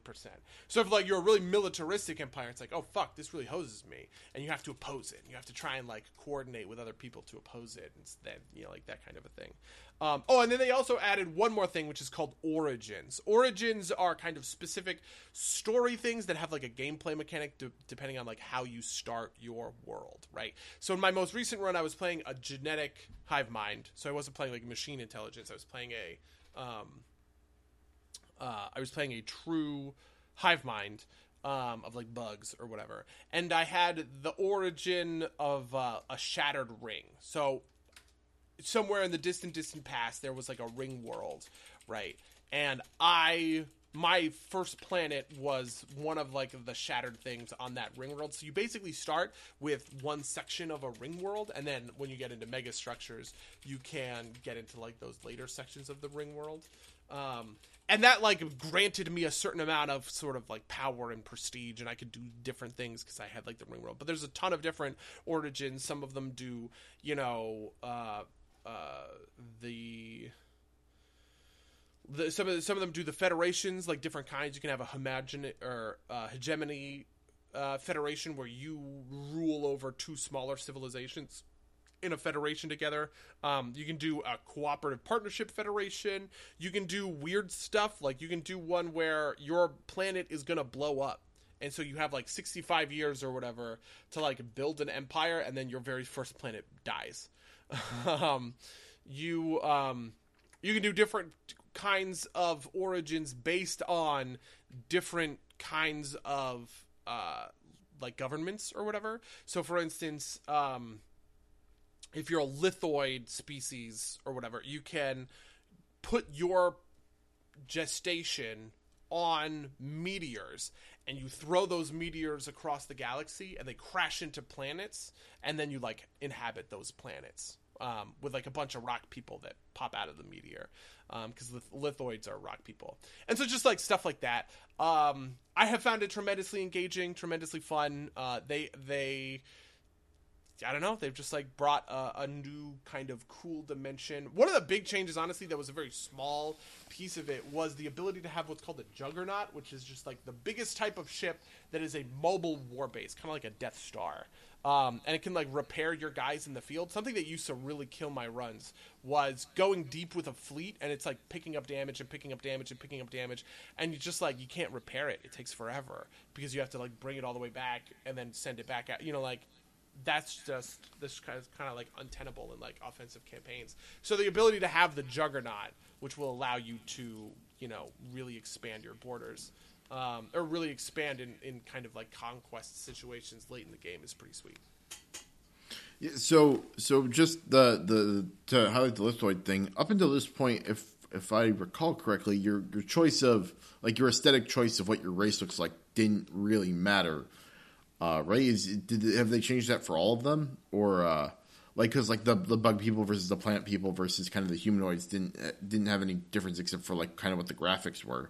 [SPEAKER 2] So if like you're a really militaristic empire, it's like, oh fuck, this really hoses me. And you have to oppose it. You have to try and like coordinate with other people to oppose it. And then, you know, like that kind of a thing. Um, oh, and then they also added one more thing, which is called origins. Origins are kind of specific story things that have like a gameplay mechanic de- depending on like how you start your world, right? So in my most recent run, I was playing a genetic hive mind, so I wasn't playing like machine intelligence. I was playing a, um, uh, I was playing a true hive mind. Um, of like bugs or whatever, and I had the origin of uh, a shattered ring. So somewhere in the distant, distant past, there was like a ring world, right? And I, my first planet was one of like the shattered things on that ring world. So you basically start with one section of a ring world, and then when you get into mega structures, you can get into like those later sections of the ring world. Um, and that like granted me a certain amount of sort of like power and prestige and i could do different things because i had like the ring world but there's a ton of different origins some of them do you know uh the the, some of the, some of them do the federations like different kinds. You can have a or uh, hegemony uh, federation where you rule over two smaller civilizations in a federation together. Um, you can do a cooperative partnership federation. You can do weird stuff like you can do one where your planet is gonna blow up. And so you have like 65 years or whatever to like build an empire, and then your very first planet dies. um, you um, you can do different kinds of origins based on different kinds of uh, like governments or whatever. So, for instance, um, if you're a lithoid species or whatever, you can put your gestation on meteors and you throw those meteors across the galaxy and they crash into planets and then you like inhabit those planets um, with like a bunch of rock people that pop out of the meteor because um, lithoids are rock people. And so just like stuff like that. Um, i have found it tremendously engaging tremendously fun. Uh, they they I don't know. They've just like brought a, a, new kind of cool dimension. One of the big changes, honestly, that was a very small piece of it was the ability to have what's called a juggernaut, which is just like the biggest type of ship that is a mobile war base, kind of like a Death Star. Um, and it can like repair your guys in the field. Something that used to really kill my runs was going deep with a fleet, and it's like picking up damage and picking up damage and picking up damage, and you just like you can't repair it. It takes forever because you have to like bring it all the way back and then send it back out. You know, like that's just this kind of, kind of like untenable in like offensive campaigns. So the ability to have the juggernaut, which will allow you to you know really expand your borders, um, or really expand in in kind of like conquest situations late in the game is pretty sweet.
[SPEAKER 1] Yeah, so so just the the to highlight the lithoid thing up until this point, if if I recall correctly, your your choice of like your aesthetic choice of what your race looks like didn't really matter uh, right? Is did have they changed that for all of them, or uh, like because like the the bug people versus the plant people versus kind of the humanoids didn't uh, didn't have any difference except for like kind of what the graphics were.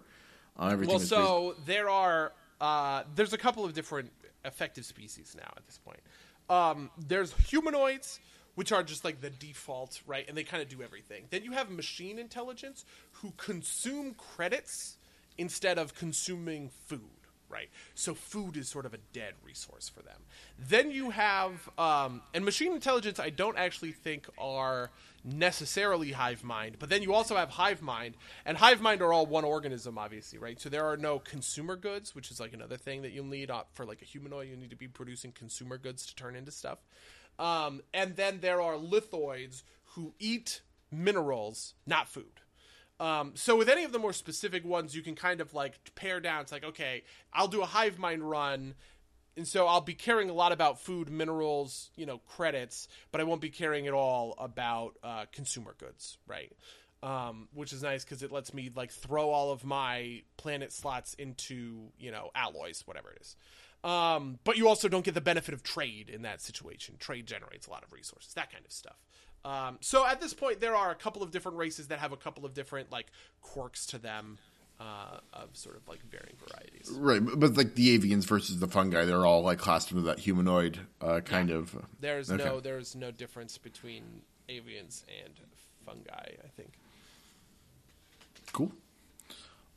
[SPEAKER 2] Uh, everything well, so based- there are uh, there's a couple of different effective species now at this point. Um, there's humanoids, which are just like the default, right? And they kind of do everything. Then you have machine intelligence who consume credits instead of consuming food right? So food is sort of a dead resource for them. Then you have, um, and machine intelligence, I don't actually think are necessarily hive mind, but then you also have hive mind, and hive mind are all one organism, obviously, right? So there are no consumer goods, which is like another thing that you'll need uh, for like a humanoid. You need to be producing consumer goods to turn into stuff. Um, and then there are lithoids who eat minerals, not food. Um, so with any of the more specific ones, you can kind of like pare down. It's like, okay, I'll do a hive mind run, and so I'll be caring a lot about food, minerals, you know, credits, but I won't be caring at all about uh, consumer goods, right? Um, which is nice because it lets me like throw all of my planet slots into you know alloys, whatever it is. Um, but you also don't get the benefit of trade in that situation. Trade generates a lot of resources, that kind of stuff. Um, so at this point, there are a couple of different races that have a couple of different like quirks to them. Uh, of sort of like varying varieties,
[SPEAKER 1] right? But like the avians versus the fungi, they're all like classed into that humanoid uh, kind yeah. of. Uh,
[SPEAKER 2] there's okay. no there's no difference between avians and fungi. I think.
[SPEAKER 1] Cool.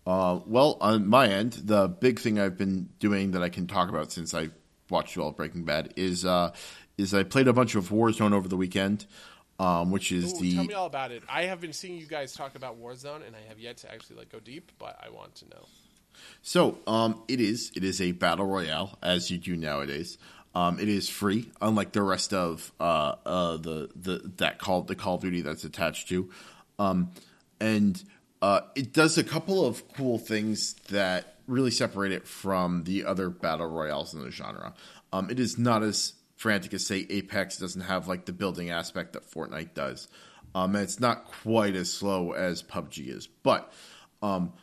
[SPEAKER 1] Uh, well, on my end, the big thing I've been doing that I can talk about since I watched you all Breaking Bad is uh, is I played a bunch of Warzone over the weekend, um, which is
[SPEAKER 2] Ooh,
[SPEAKER 1] the
[SPEAKER 2] tell me all about it. I have been seeing you guys talk about Warzone, and I have yet to actually like go deep, but I want to know.
[SPEAKER 1] So, um, it is it is a battle royale as you do nowadays. Um, it is free, unlike the rest of uh, uh, the the that call the Call of Duty that's attached to, um, and uh, it does a couple of cool things that really separate it from the other battle royales in the genre. Um, it is not as frantic as say Apex. Doesn't have like the building aspect that Fortnite does, um, and it's not quite as slow as PUBG is. But um,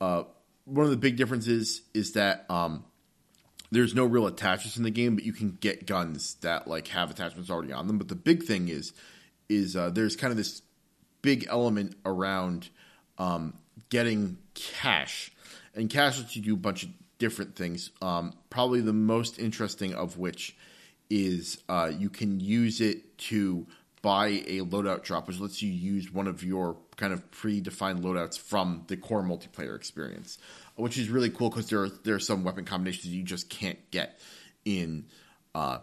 [SPEAKER 1] uh, one of the big differences is that um, there's no real attachments in the game, but you can get guns that like have attachments already on them. But the big thing is is uh, there's kind of this big element around um, getting cash, and cash lets you do a bunch of different things. Um, probably the most interesting of which is uh, you can use it to buy a loadout drop, which lets you use one of your kind of predefined loadouts from the core multiplayer experience, which is really cool because there are there are some weapon combinations you just can't get in uh,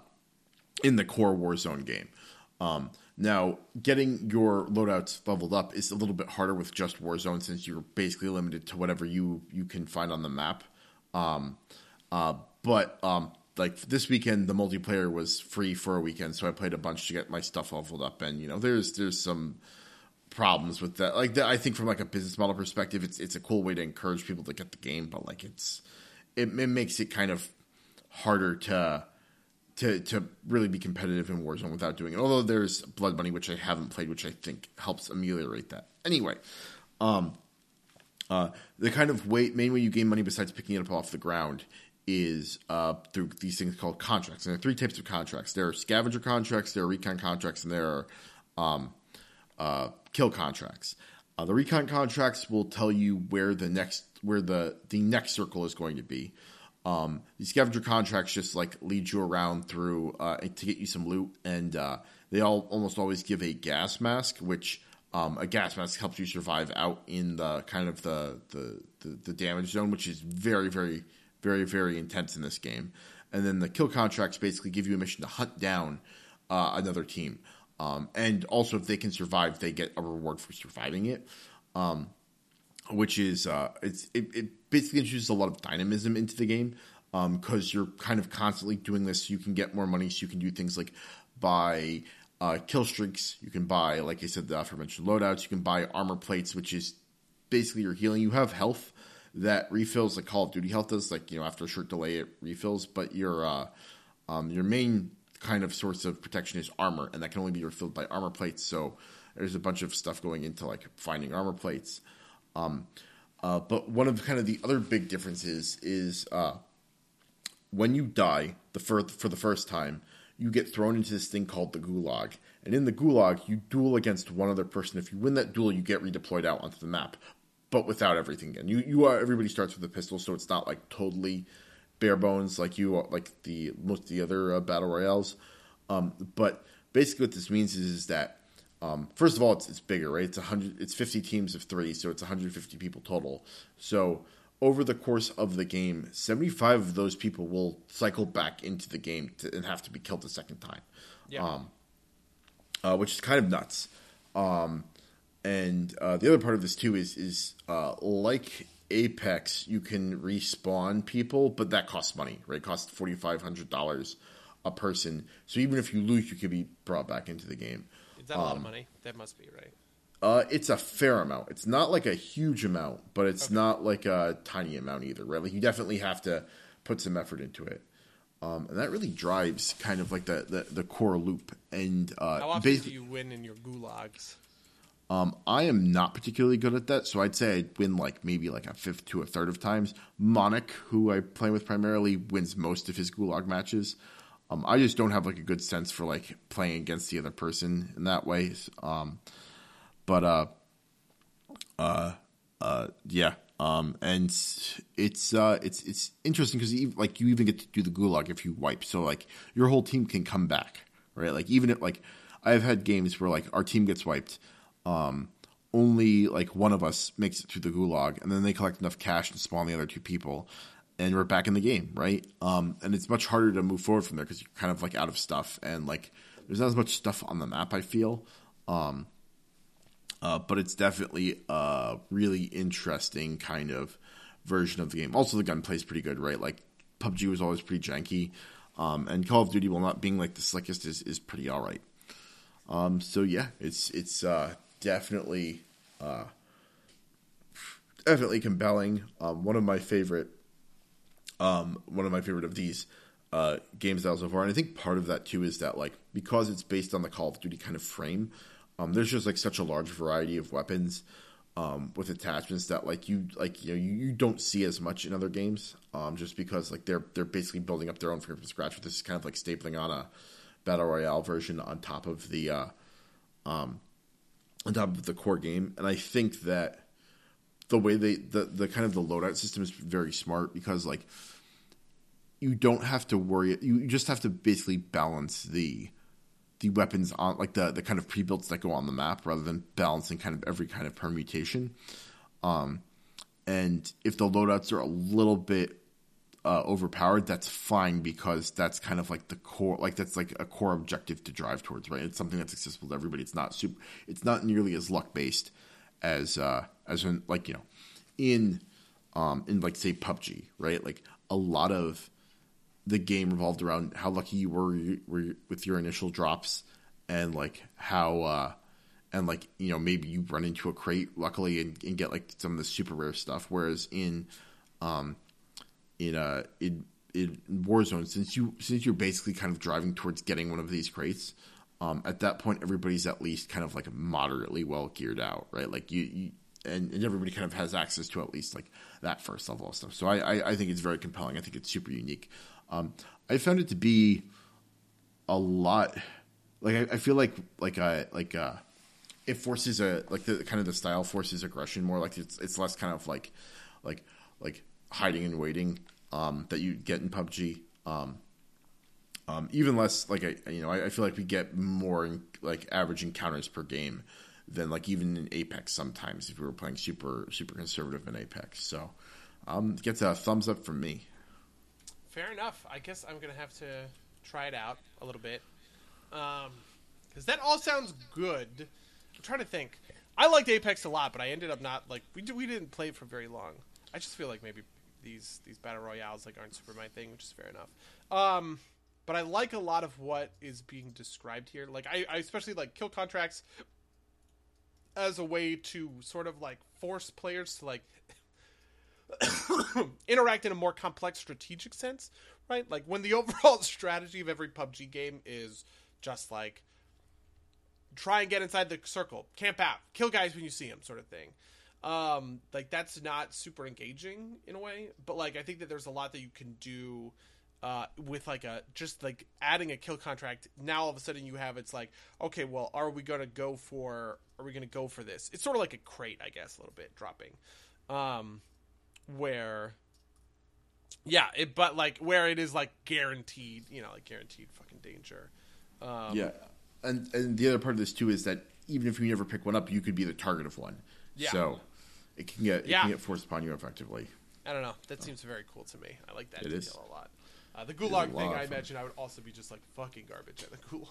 [SPEAKER 1] in the core Warzone game. Um, now, getting your loadouts leveled up is a little bit harder with just Warzone since you're basically limited to whatever you you can find on the map. Um, uh, but um, like this weekend, the multiplayer was free for a weekend, so I played a bunch to get my stuff leveled up. And you know, there's there's some problems with that. Like, I think from like a business model perspective, it's it's a cool way to encourage people to get the game, but like it's it, it makes it kind of harder to to to really be competitive in Warzone without doing it. Although there's Blood Money, which I haven't played, which I think helps ameliorate that. Anyway, um, uh, the kind of way main way you gain money besides picking it up off the ground is uh, through these things called contracts. And there are three types of contracts. There are scavenger contracts, there are recon contracts, and there are um, uh, kill contracts. Uh, the recon contracts will tell you where the next where the the next circle is going to be. Um, these scavenger contracts just like lead you around through uh, to get you some loot, and uh, they all almost always give a gas mask, which um, a gas mask helps you survive out in the kind of the, the the, the damage zone, which is very very very very intense in this game. And then the kill contracts basically give you a mission to hunt down uh, another team, um, and also if they can survive, they get a reward for surviving it. Um, which is uh, it, it, basically introduces a lot of dynamism into the game because um, you're kind of constantly doing this. So you can get more money, so you can do things like buy uh, kill streaks. You can buy, like I said, the aforementioned loadouts. You can buy armor plates, which is basically your healing. You have health that refills like Call of Duty health does, like you know after a short delay it refills, but your uh, um, your main kind of source of protection is armor, and that can only be refilled by armor plates. So there's a bunch of stuff going into like finding armor plates. Um, uh, but one of kind of the other big differences is uh, when you die the fir- for the first time, you get thrown into this thing called the gulag. And in the gulag, you duel against one other person. If you win that duel, you get redeployed out onto the map, but without everything again. You you are everybody starts with a pistol, so it's not like totally bare bones like you are, like the most of the other uh, battle royales. Um, but basically, what this means is, is that um, first of all, it's, it's bigger, right? It's hundred, it's fifty teams of three, so it's 150 people total. So over the course of the game, 75 of those people will cycle back into the game to, and have to be killed a second time,
[SPEAKER 2] Yeah.
[SPEAKER 1] um, uh, which is kind of nuts. Um, and uh, the other part of this too is is uh, like Apex, you can respawn people, but that costs money, right? It costs forty five hundred dollars a person. So even if you lose, you can be brought back into the game.
[SPEAKER 2] Is that a lot of money? That must be right.
[SPEAKER 1] Uh, it's a fair amount. It's not like a huge amount, but it's not like a tiny amount either, right? Like you definitely have to put some effort into it. Um, and that really drives kind of like the, the, the core loop. And uh,
[SPEAKER 2] How often do you win in your gulags?
[SPEAKER 1] Um, I am not particularly good at that, so I'd say I'd win like maybe like a fifth to a third of times. Monic, who I play with primarily, wins most of his gulag matches. Um, I just don't have like a good sense for like playing against the other person in that way. Um, but uh, uh, uh, yeah. Um, and it's uh, it's it's interesting because like you even get to do the gulag if you wipe, so like your whole team can come back, right? Like even if like I've had games where like our team gets wiped, um, only like one of us makes it through the gulag, and then they collect enough cash to spawn the other two people, and we're back in the game, right? Um, and it's much harder to move forward from there because you're kind of like out of stuff, and like there's not as much stuff on the map. I feel, um, uh, but it's definitely a really interesting kind of version of the game. Also, the gunplay is pretty good, right? Like PUBG was always pretty janky, um, and Call of Duty, while not being like the slickest, is is pretty all right. Um, so yeah, it's it's uh, definitely uh, definitely compelling. Um, one of my favorite, um, one of my favorite of these uh, games out so far, and I think part of that too is that like because it's based on the Call of Duty kind of frame, um, there's just like such a large variety of weapons um, with attachments that like you like you know you, you don't see as much in other games, um, just because like they're they're basically building up their own from scratch. But this is kind of like stapling on a battle royale version on top of the uh, um, on top of the core game, and I think that the way they the the kind of the loadout system is very smart because like you don't have to worry you just have to basically balance the the weapons on like the the kind of pre-builts that go on the map rather than balancing kind of every kind of permutation. Um and if the loadouts are a little bit uh, overpowered, that's fine because that's kind of like the core, like that's like a core objective to drive towards, right? It's something that's accessible to everybody. It's not super, it's not nearly as luck based as uh, as in like you know in um in like say PUBG, right? Like a lot of the game revolved around how lucky you were, were with your initial drops and like how uh and like you know maybe you run into a crate luckily and, and get like some of the super rare stuff whereas in um in uh in in Warzone since you since you're basically kind of driving towards getting one of these crates. Um, at that point, everybody's at least kind of like moderately well geared out, right? Like you, you and, and, everybody kind of has access to at least like that first level of stuff. So I, I, I think it's very compelling. I think it's super unique. Um, I found it to be a lot like I, I feel like like uh like uh it forces a like the kind of the style forces aggression more like it's it's less kind of like like like hiding and waiting um, that you get in PUBG. Um, um, even less like I, you know, I, I, feel like we get more in, like average encounters per game than like even in Apex sometimes if we were playing super super conservative in Apex. So um, gets a thumbs up from me.
[SPEAKER 2] Fair enough. I guess I'm gonna have to try it out a little bit because um, that all sounds good. I'm trying to think. I liked Apex a lot, but I ended up not like we we didn't play it for very long. I just feel like maybe these these battle royales like aren't super my thing, which is fair enough. Um, but I like a lot of what is being described here. Like I, I especially like kill contracts as a way to sort of like force players to like interact in a more complex strategic sense, right? Like when the overall strategy of every PUBG game is just like try and get inside the circle, camp out, kill guys when you see them, sort of thing um like that's not super engaging in a way but like i think that there's a lot that you can do uh with like a just like adding a kill contract. Now all of a sudden you have it's like okay well are we gonna go for are we gonna go for this? It's sort of like a crate i guess a little bit dropping. Um where yeah it but like where it is like guaranteed you know like guaranteed fucking danger.
[SPEAKER 1] Um yeah and and the other part of this too is that even if you never pick one up you could be the target of one. Yeah. so it can get it yeah. can get forced upon you effectively.
[SPEAKER 2] I don't know. That seems very cool to me. I like that it detail is. a lot. Uh, the gulag thing, I imagine, I would also be just like fucking garbage at the gulag.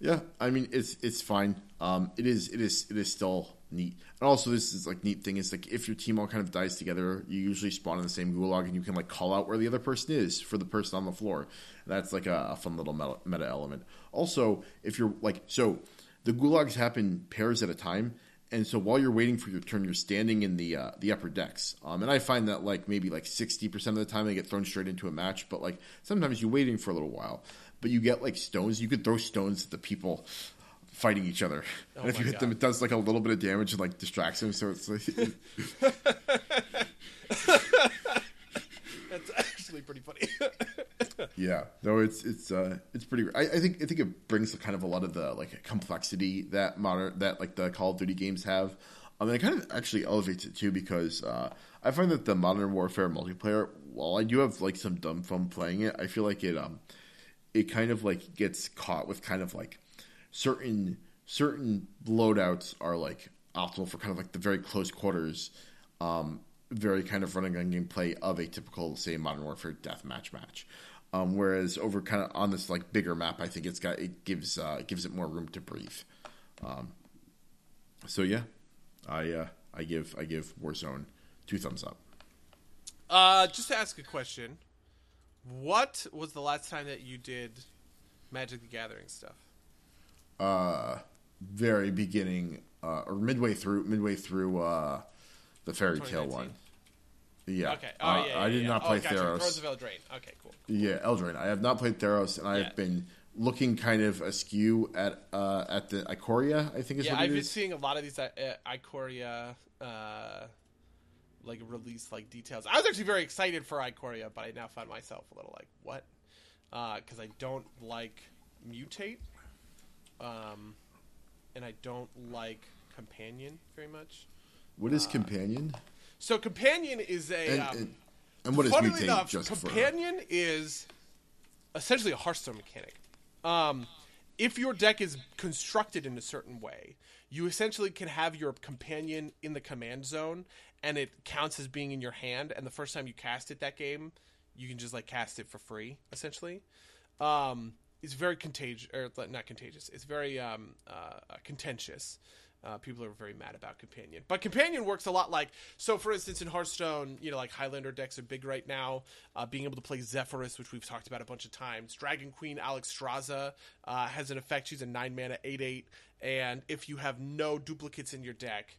[SPEAKER 1] Yeah, I mean it's it's fine. Um, it is it is it is still neat. And also, this is like neat thing is like if your team all kind of dies together, you usually spawn in the same gulag, and you can like call out where the other person is for the person on the floor. that's like a, a fun little meta, meta element. Also, if you're like so, the gulags happen pairs at a time, and so while you're waiting for your turn, you're standing in the uh, the upper decks. Um, and I find that like maybe like sixty percent of the time I get thrown straight into a match, but like sometimes you're waiting for a little while. But you get like stones. You could throw stones at the people fighting each other, oh and if you hit God. them, it does like a little bit of damage and like distracts them. So it's like.
[SPEAKER 2] Actually pretty funny.
[SPEAKER 1] yeah, no, it's it's uh, it's pretty. I, I, think I think it brings kind of a lot of the like complexity that modern that like the Call of Duty games have. I mean, it kind of actually elevates it too because uh, I find that the Modern Warfare multiplayer, while I do have like some dumb fun playing it, I feel like it um it kind of like gets caught with kind of like certain certain loadouts are like optimal for kind of like the very close quarters, um, very kind of running on gameplay of a typical, say, Modern Warfare deathmatch match. Um, whereas over kind of on this like bigger map, I think it's got it gives uh, it gives it more room to breathe. Um, so yeah, I uh, I give I give Warzone two thumbs up.
[SPEAKER 2] Uh, just to ask a question, what was the last time that you did Magic the Gathering stuff?
[SPEAKER 1] Uh, very beginning uh, or midway through midway through uh, the fairy tale one. Yeah.
[SPEAKER 2] Okay. Oh,
[SPEAKER 1] Uh,
[SPEAKER 2] yeah, yeah,
[SPEAKER 1] I did
[SPEAKER 2] yeah.
[SPEAKER 1] not
[SPEAKER 2] oh,
[SPEAKER 1] play
[SPEAKER 2] gotcha.
[SPEAKER 1] Theros.
[SPEAKER 2] Thrones of Eldraine. Okay, cool.
[SPEAKER 1] Yeah, Eldraine. I have not played Theros, and I've been looking kind of askew at uh, at the Ikoria. I think is
[SPEAKER 2] Yeah,
[SPEAKER 1] what
[SPEAKER 2] I've
[SPEAKER 1] it
[SPEAKER 2] been seeing a lot of these uh, uh, Ikoria uh, like release like details. I was actually very excited for Ikoria, but I now find myself a little like what? Because I don't like mutate, um, and I don't like companion very much.
[SPEAKER 1] What is uh, companion?
[SPEAKER 2] So companion is a
[SPEAKER 1] And,
[SPEAKER 2] um,
[SPEAKER 1] and, and what is
[SPEAKER 2] Funnily
[SPEAKER 1] mutate?
[SPEAKER 2] enough,
[SPEAKER 1] just for
[SPEAKER 2] companion is essentially a Hearthstone mechanic. Um, if your deck is constructed in a certain way, you essentially can have your companion in the command zone, and it counts as being in your hand. And the first time you cast it that game, you can just like cast it for free, essentially. Um, it's very contagious, or not contagious. It's very um, uh, contentious. Uh, people are very mad about companion, but companion works a lot like so. For instance, in Hearthstone, you know, like Highlander decks are big right now. Uh, being able to play Zephrys, which we've talked about a bunch of times. Dragon Queen Alexstrasza uh, has an effect. She's a nine mana eight eight, and if you have no duplicates in your deck,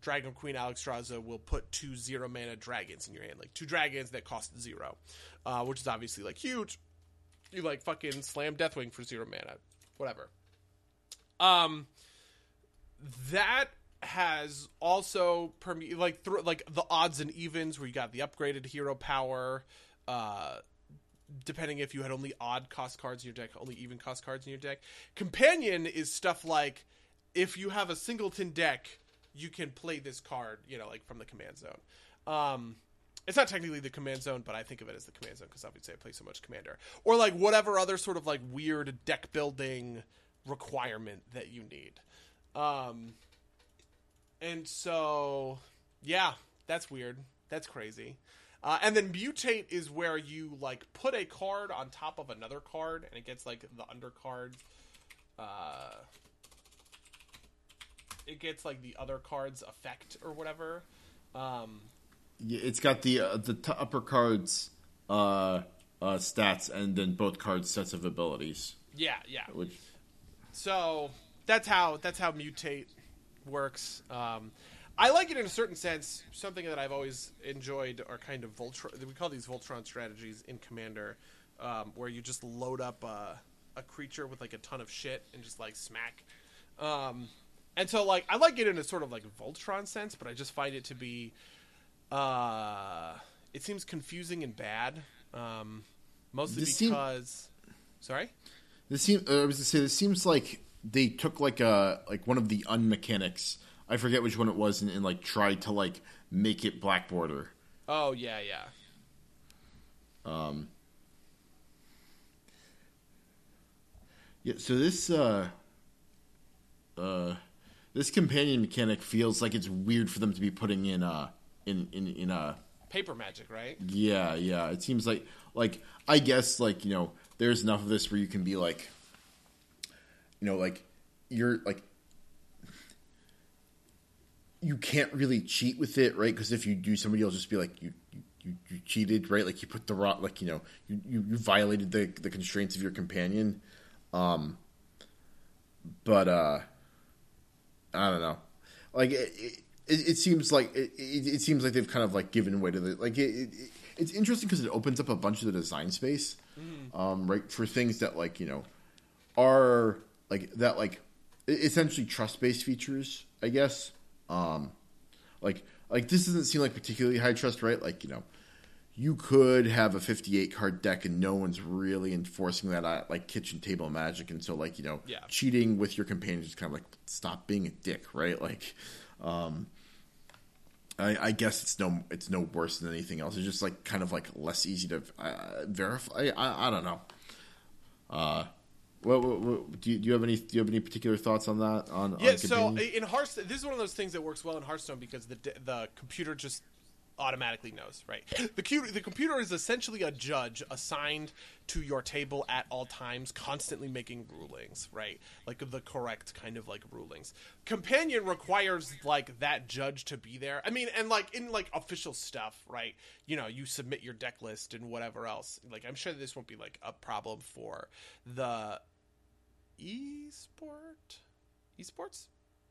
[SPEAKER 2] Dragon Queen Alexstrasza will put two zero mana dragons in your hand, like two dragons that cost zero, uh, which is obviously like huge. You like fucking slam Deathwing for zero mana, whatever. Um, that has also perme- like like the odds and evens where you got the upgraded hero power. Uh, depending if you had only odd cost cards in your deck, only even cost cards in your deck. Companion is stuff like if you have a singleton deck, you can play this card, you know, like from the command zone. Um, it's not technically the command zone, but I think of it as the command zone because obviously I play so much commander. Or like whatever other sort of like weird deck building requirement that you need. Um, and so, yeah, that's weird. That's crazy. Uh, and then mutate is where you like put a card on top of another card, and it gets like the undercard. Uh, it gets like the other card's effect or whatever. Um,
[SPEAKER 1] Yeah, it's got the uh, the t- upper cards uh, uh, stats and then both cards sets of abilities.
[SPEAKER 2] yeah, yeah.
[SPEAKER 1] Which
[SPEAKER 2] So that's how that's how mutate works. Um, I like it in a certain sense. Something that I've always enjoyed are kind of Voltron. We call these Voltron strategies in Commander, um, where you just load up a, a creature with like a ton of shit and just like smack. Um, and so like I like it in a sort of like Voltron sense, but I just find it to be, uh, it seems confusing and bad. Um, mostly
[SPEAKER 1] This seem-
[SPEAKER 2] because, sorry.
[SPEAKER 1] this seems uh, I was to say this seems like they took like a like one of the unmechanics. I forget which one it was, and, and like tried to like make it black border.
[SPEAKER 2] Oh yeah, yeah.
[SPEAKER 1] Um, yeah, so this uh, uh, this companion mechanic feels like it's weird for them to be putting in uh in in in uh
[SPEAKER 2] Paper magic, right?
[SPEAKER 1] yeah yeah it seems like like I guess like you know there's enough of this where you can be like you know like you're like you can't really cheat with it right? Because if you do somebody will just be like you you, you cheated right? Like you put the wrong like you know you, you, you violated the the constraints of your companion. Um but uh i don't know. Like it, it, it seems like it, it, it seems like they've kind of like given way to the like it, it it's interesting because it opens up a bunch of the design space um right? For things that like you know are like that like essentially trust based features i guess. Um like like this doesn't seem like particularly high trust right? Like you know you could have a 58 card deck and no one's really enforcing that uh, like kitchen table magic. And so like you know
[SPEAKER 2] Yeah.
[SPEAKER 1] cheating with your companions is kind of like stop being a dick right? Like um I, I guess it's no it's no worse than anything else. It's just like kind of like less easy to uh, verify. I, I, I don't know. Uh What, what, what, do, you, do you have any do you have any particular thoughts on that? On
[SPEAKER 2] Yeah,
[SPEAKER 1] on
[SPEAKER 2] so in Hearthstone, this is one of those things that works well in Hearthstone because the the computer just automatically knows, right? The cu- the computer is essentially a judge assigned to your table at all times, constantly making rulings, right? Like the correct kind of like rulings. Companion requires like that judge to be there. I mean, and like in like official stuff, right? You know, you submit your deck list and whatever else. Like I'm sure this won't be like a problem for the e-sport? Esports?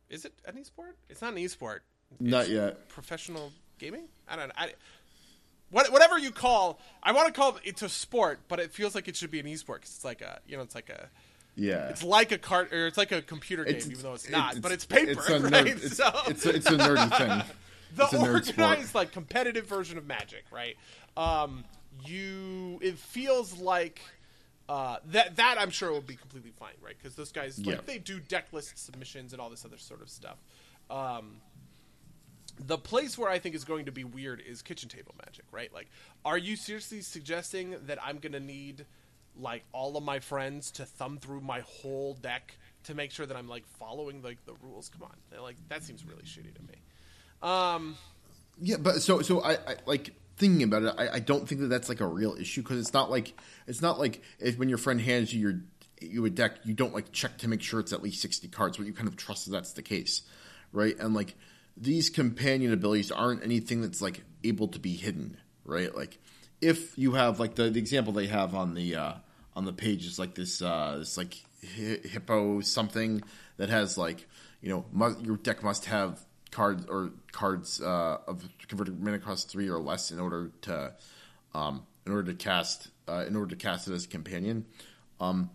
[SPEAKER 2] Is it an esport? It's not an esport.
[SPEAKER 1] Not
[SPEAKER 2] It's
[SPEAKER 1] yet.
[SPEAKER 2] professional gaming? I don't know. I, what, whatever you call i want to call it a sport but it feels like it should be an esport because it's like a you know it's like a
[SPEAKER 1] yeah,
[SPEAKER 2] it's like a cart or it's like a computer game
[SPEAKER 1] It's-
[SPEAKER 2] even though it's not
[SPEAKER 1] it's-
[SPEAKER 2] but it's paper
[SPEAKER 1] it's a
[SPEAKER 2] right?
[SPEAKER 1] it's,
[SPEAKER 2] so
[SPEAKER 1] it's, a, it's a nerdy thing.
[SPEAKER 2] the
[SPEAKER 1] nerd sport.
[SPEAKER 2] organized like competitive version of magic right? Um you it feels like uh that that i'm sure will be completely fine right because those guys like they do deck list submissions and all this other sort of stuff um the place where I think is going to be weird is kitchen table magic, right? Like, are you seriously suggesting that I'm going to need like all of my friends to thumb through my whole deck to make sure that I'm like following like the rules? Come on, They're like that seems really shitty to me. Um,
[SPEAKER 1] Yeah, but so so I, I like thinking about it. I, I don't think that that's like a real issue because it's not like it's not like if when your friend hands you your you a deck, you don't like check to make sure it's at least sixty cards, but you kind of trust that that's the case, right? And like these companion abilities aren't anything that's like able to be hidden, right? Like if you have like the, the example they have on the uh, on the page is like this uh, this like hi- hippo something that has like you know mu- your deck must have cards or cards uh, of converted mana cost three or less in order to um, in order to cast uh, in order to cast it as a companion. Um,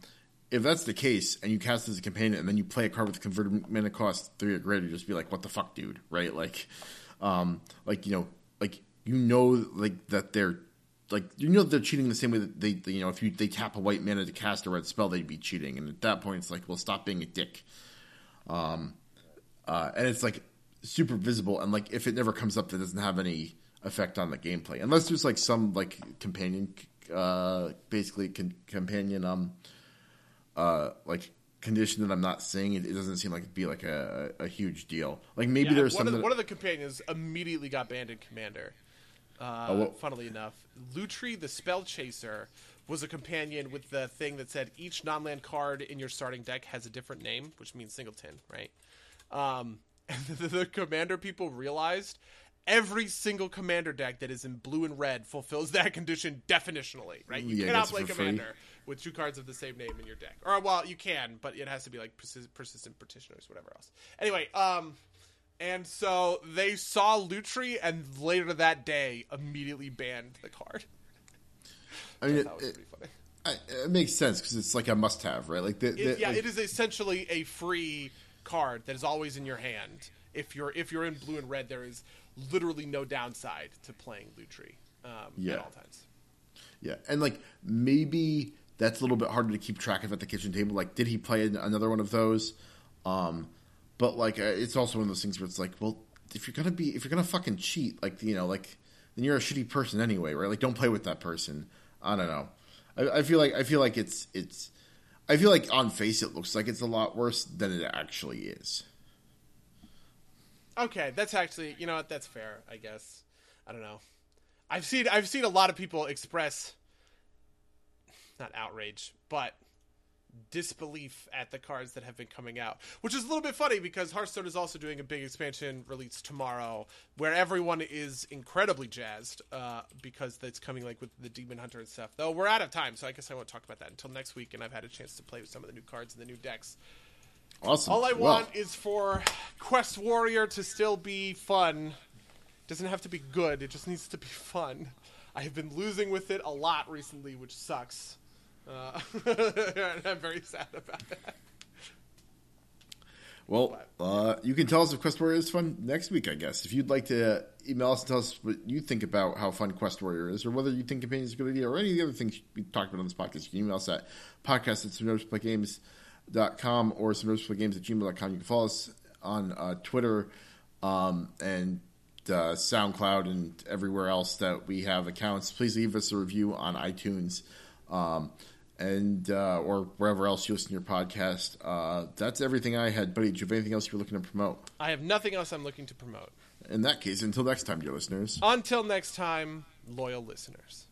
[SPEAKER 1] if that's the case, and you cast as a companion, and then you play a card with converted mana cost three or greater, just be like, "What the fuck, dude?" Right? Like, um, like you know, like you know, like that they're like you know they're cheating the same way that they, they you know if you they tap a white mana to cast a red spell, they'd be cheating, and at that point, it's like, well, stop being a dick. Um, uh, and it's like super visible, and like if it never comes up, that doesn't have any effect on the gameplay, unless there's like some like companion, uh, basically con- companion um uh, like condition that I'm not seeing, it, it doesn't seem like it'd be like a, a huge deal. Like maybe
[SPEAKER 2] yeah,
[SPEAKER 1] there's
[SPEAKER 2] one
[SPEAKER 1] some
[SPEAKER 2] of, the,
[SPEAKER 1] that-
[SPEAKER 2] one of the companions immediately got banned in Commander. Uh,
[SPEAKER 1] Oh, well-
[SPEAKER 2] funnily enough, Lutri the Spellchaser was a companion with the thing that said each non-land card in your starting deck has a different name, which means singleton, right? Um, and the, the commander people realized every single commander deck that is in blue and red fulfills that condition definitionally, right? You
[SPEAKER 1] Yeah,
[SPEAKER 2] cannot play
[SPEAKER 1] for free.
[SPEAKER 2] commander with two cards of the same name in your deck. Or well, you can, but it has to be like persis- persistent petitioners, whatever else. Anyway, um, and so they saw Lutri, and later that day, immediately banned the card.
[SPEAKER 1] I mean, it,
[SPEAKER 2] That was
[SPEAKER 1] it,
[SPEAKER 2] pretty funny.
[SPEAKER 1] It makes sense because it's like a must-have, right? Like, the, the,
[SPEAKER 2] It, yeah,
[SPEAKER 1] like-
[SPEAKER 2] it is essentially a free card that is always in your hand. If you're if you're in blue and red, there is literally no downside to playing Lutri um,
[SPEAKER 1] Yeah.
[SPEAKER 2] at all times.
[SPEAKER 1] Yeah, and like maybe that's a little bit harder to keep track of at the kitchen table. Like, did he play another one of those? Um, but like, uh, it's also one of those things where it's like, well, if you're gonna be, if you're gonna fucking cheat, like you know, like then you're a shitty person anyway, right? Like, don't play with that person. I don't know. I, I feel like I feel like it's it's. I feel like on face it looks like it's a lot worse than it actually is.
[SPEAKER 2] Okay, that's actually you know what that's fair. I guess I don't know. I've seen I've seen a lot of people express not outrage, but disbelief at the cards that have been coming out, which is a little bit funny because Hearthstone is also doing a big expansion release tomorrow, where everyone is incredibly jazzed uh, because it's coming like with the Demon Hunter and stuff. Though we're out of time, so I guess I won't talk about that until next week, and I've had a chance to play with some of the new cards and the new decks.
[SPEAKER 1] Awesome.
[SPEAKER 2] All I want is for Quest Warrior to still be fun. Doesn't have to be good. It just needs to be fun. I have been losing with it a lot recently, which sucks. Uh, I'm very sad about that.
[SPEAKER 1] Well, uh, you can tell us if Quest Warrior is fun next week, I guess. If you'd like to email us and tell us what you think about how fun Quest Warrior is, or whether you think Companion is a good idea, or any of the other things we talked about on this podcast, you can email us at podcast at games.com or games at gmail.com. You can follow us on uh, Twitter um, and uh, SoundCloud and everywhere else that we have accounts. Please leave us a review on iTunes. Um, and uh, or wherever else you listen to your podcast. Uh, that's everything I had, buddy. Do you have anything else you're looking to promote?
[SPEAKER 2] I have nothing else I'm looking to promote.
[SPEAKER 1] In that case, until next time, dear listeners.
[SPEAKER 2] Until next time, loyal listeners.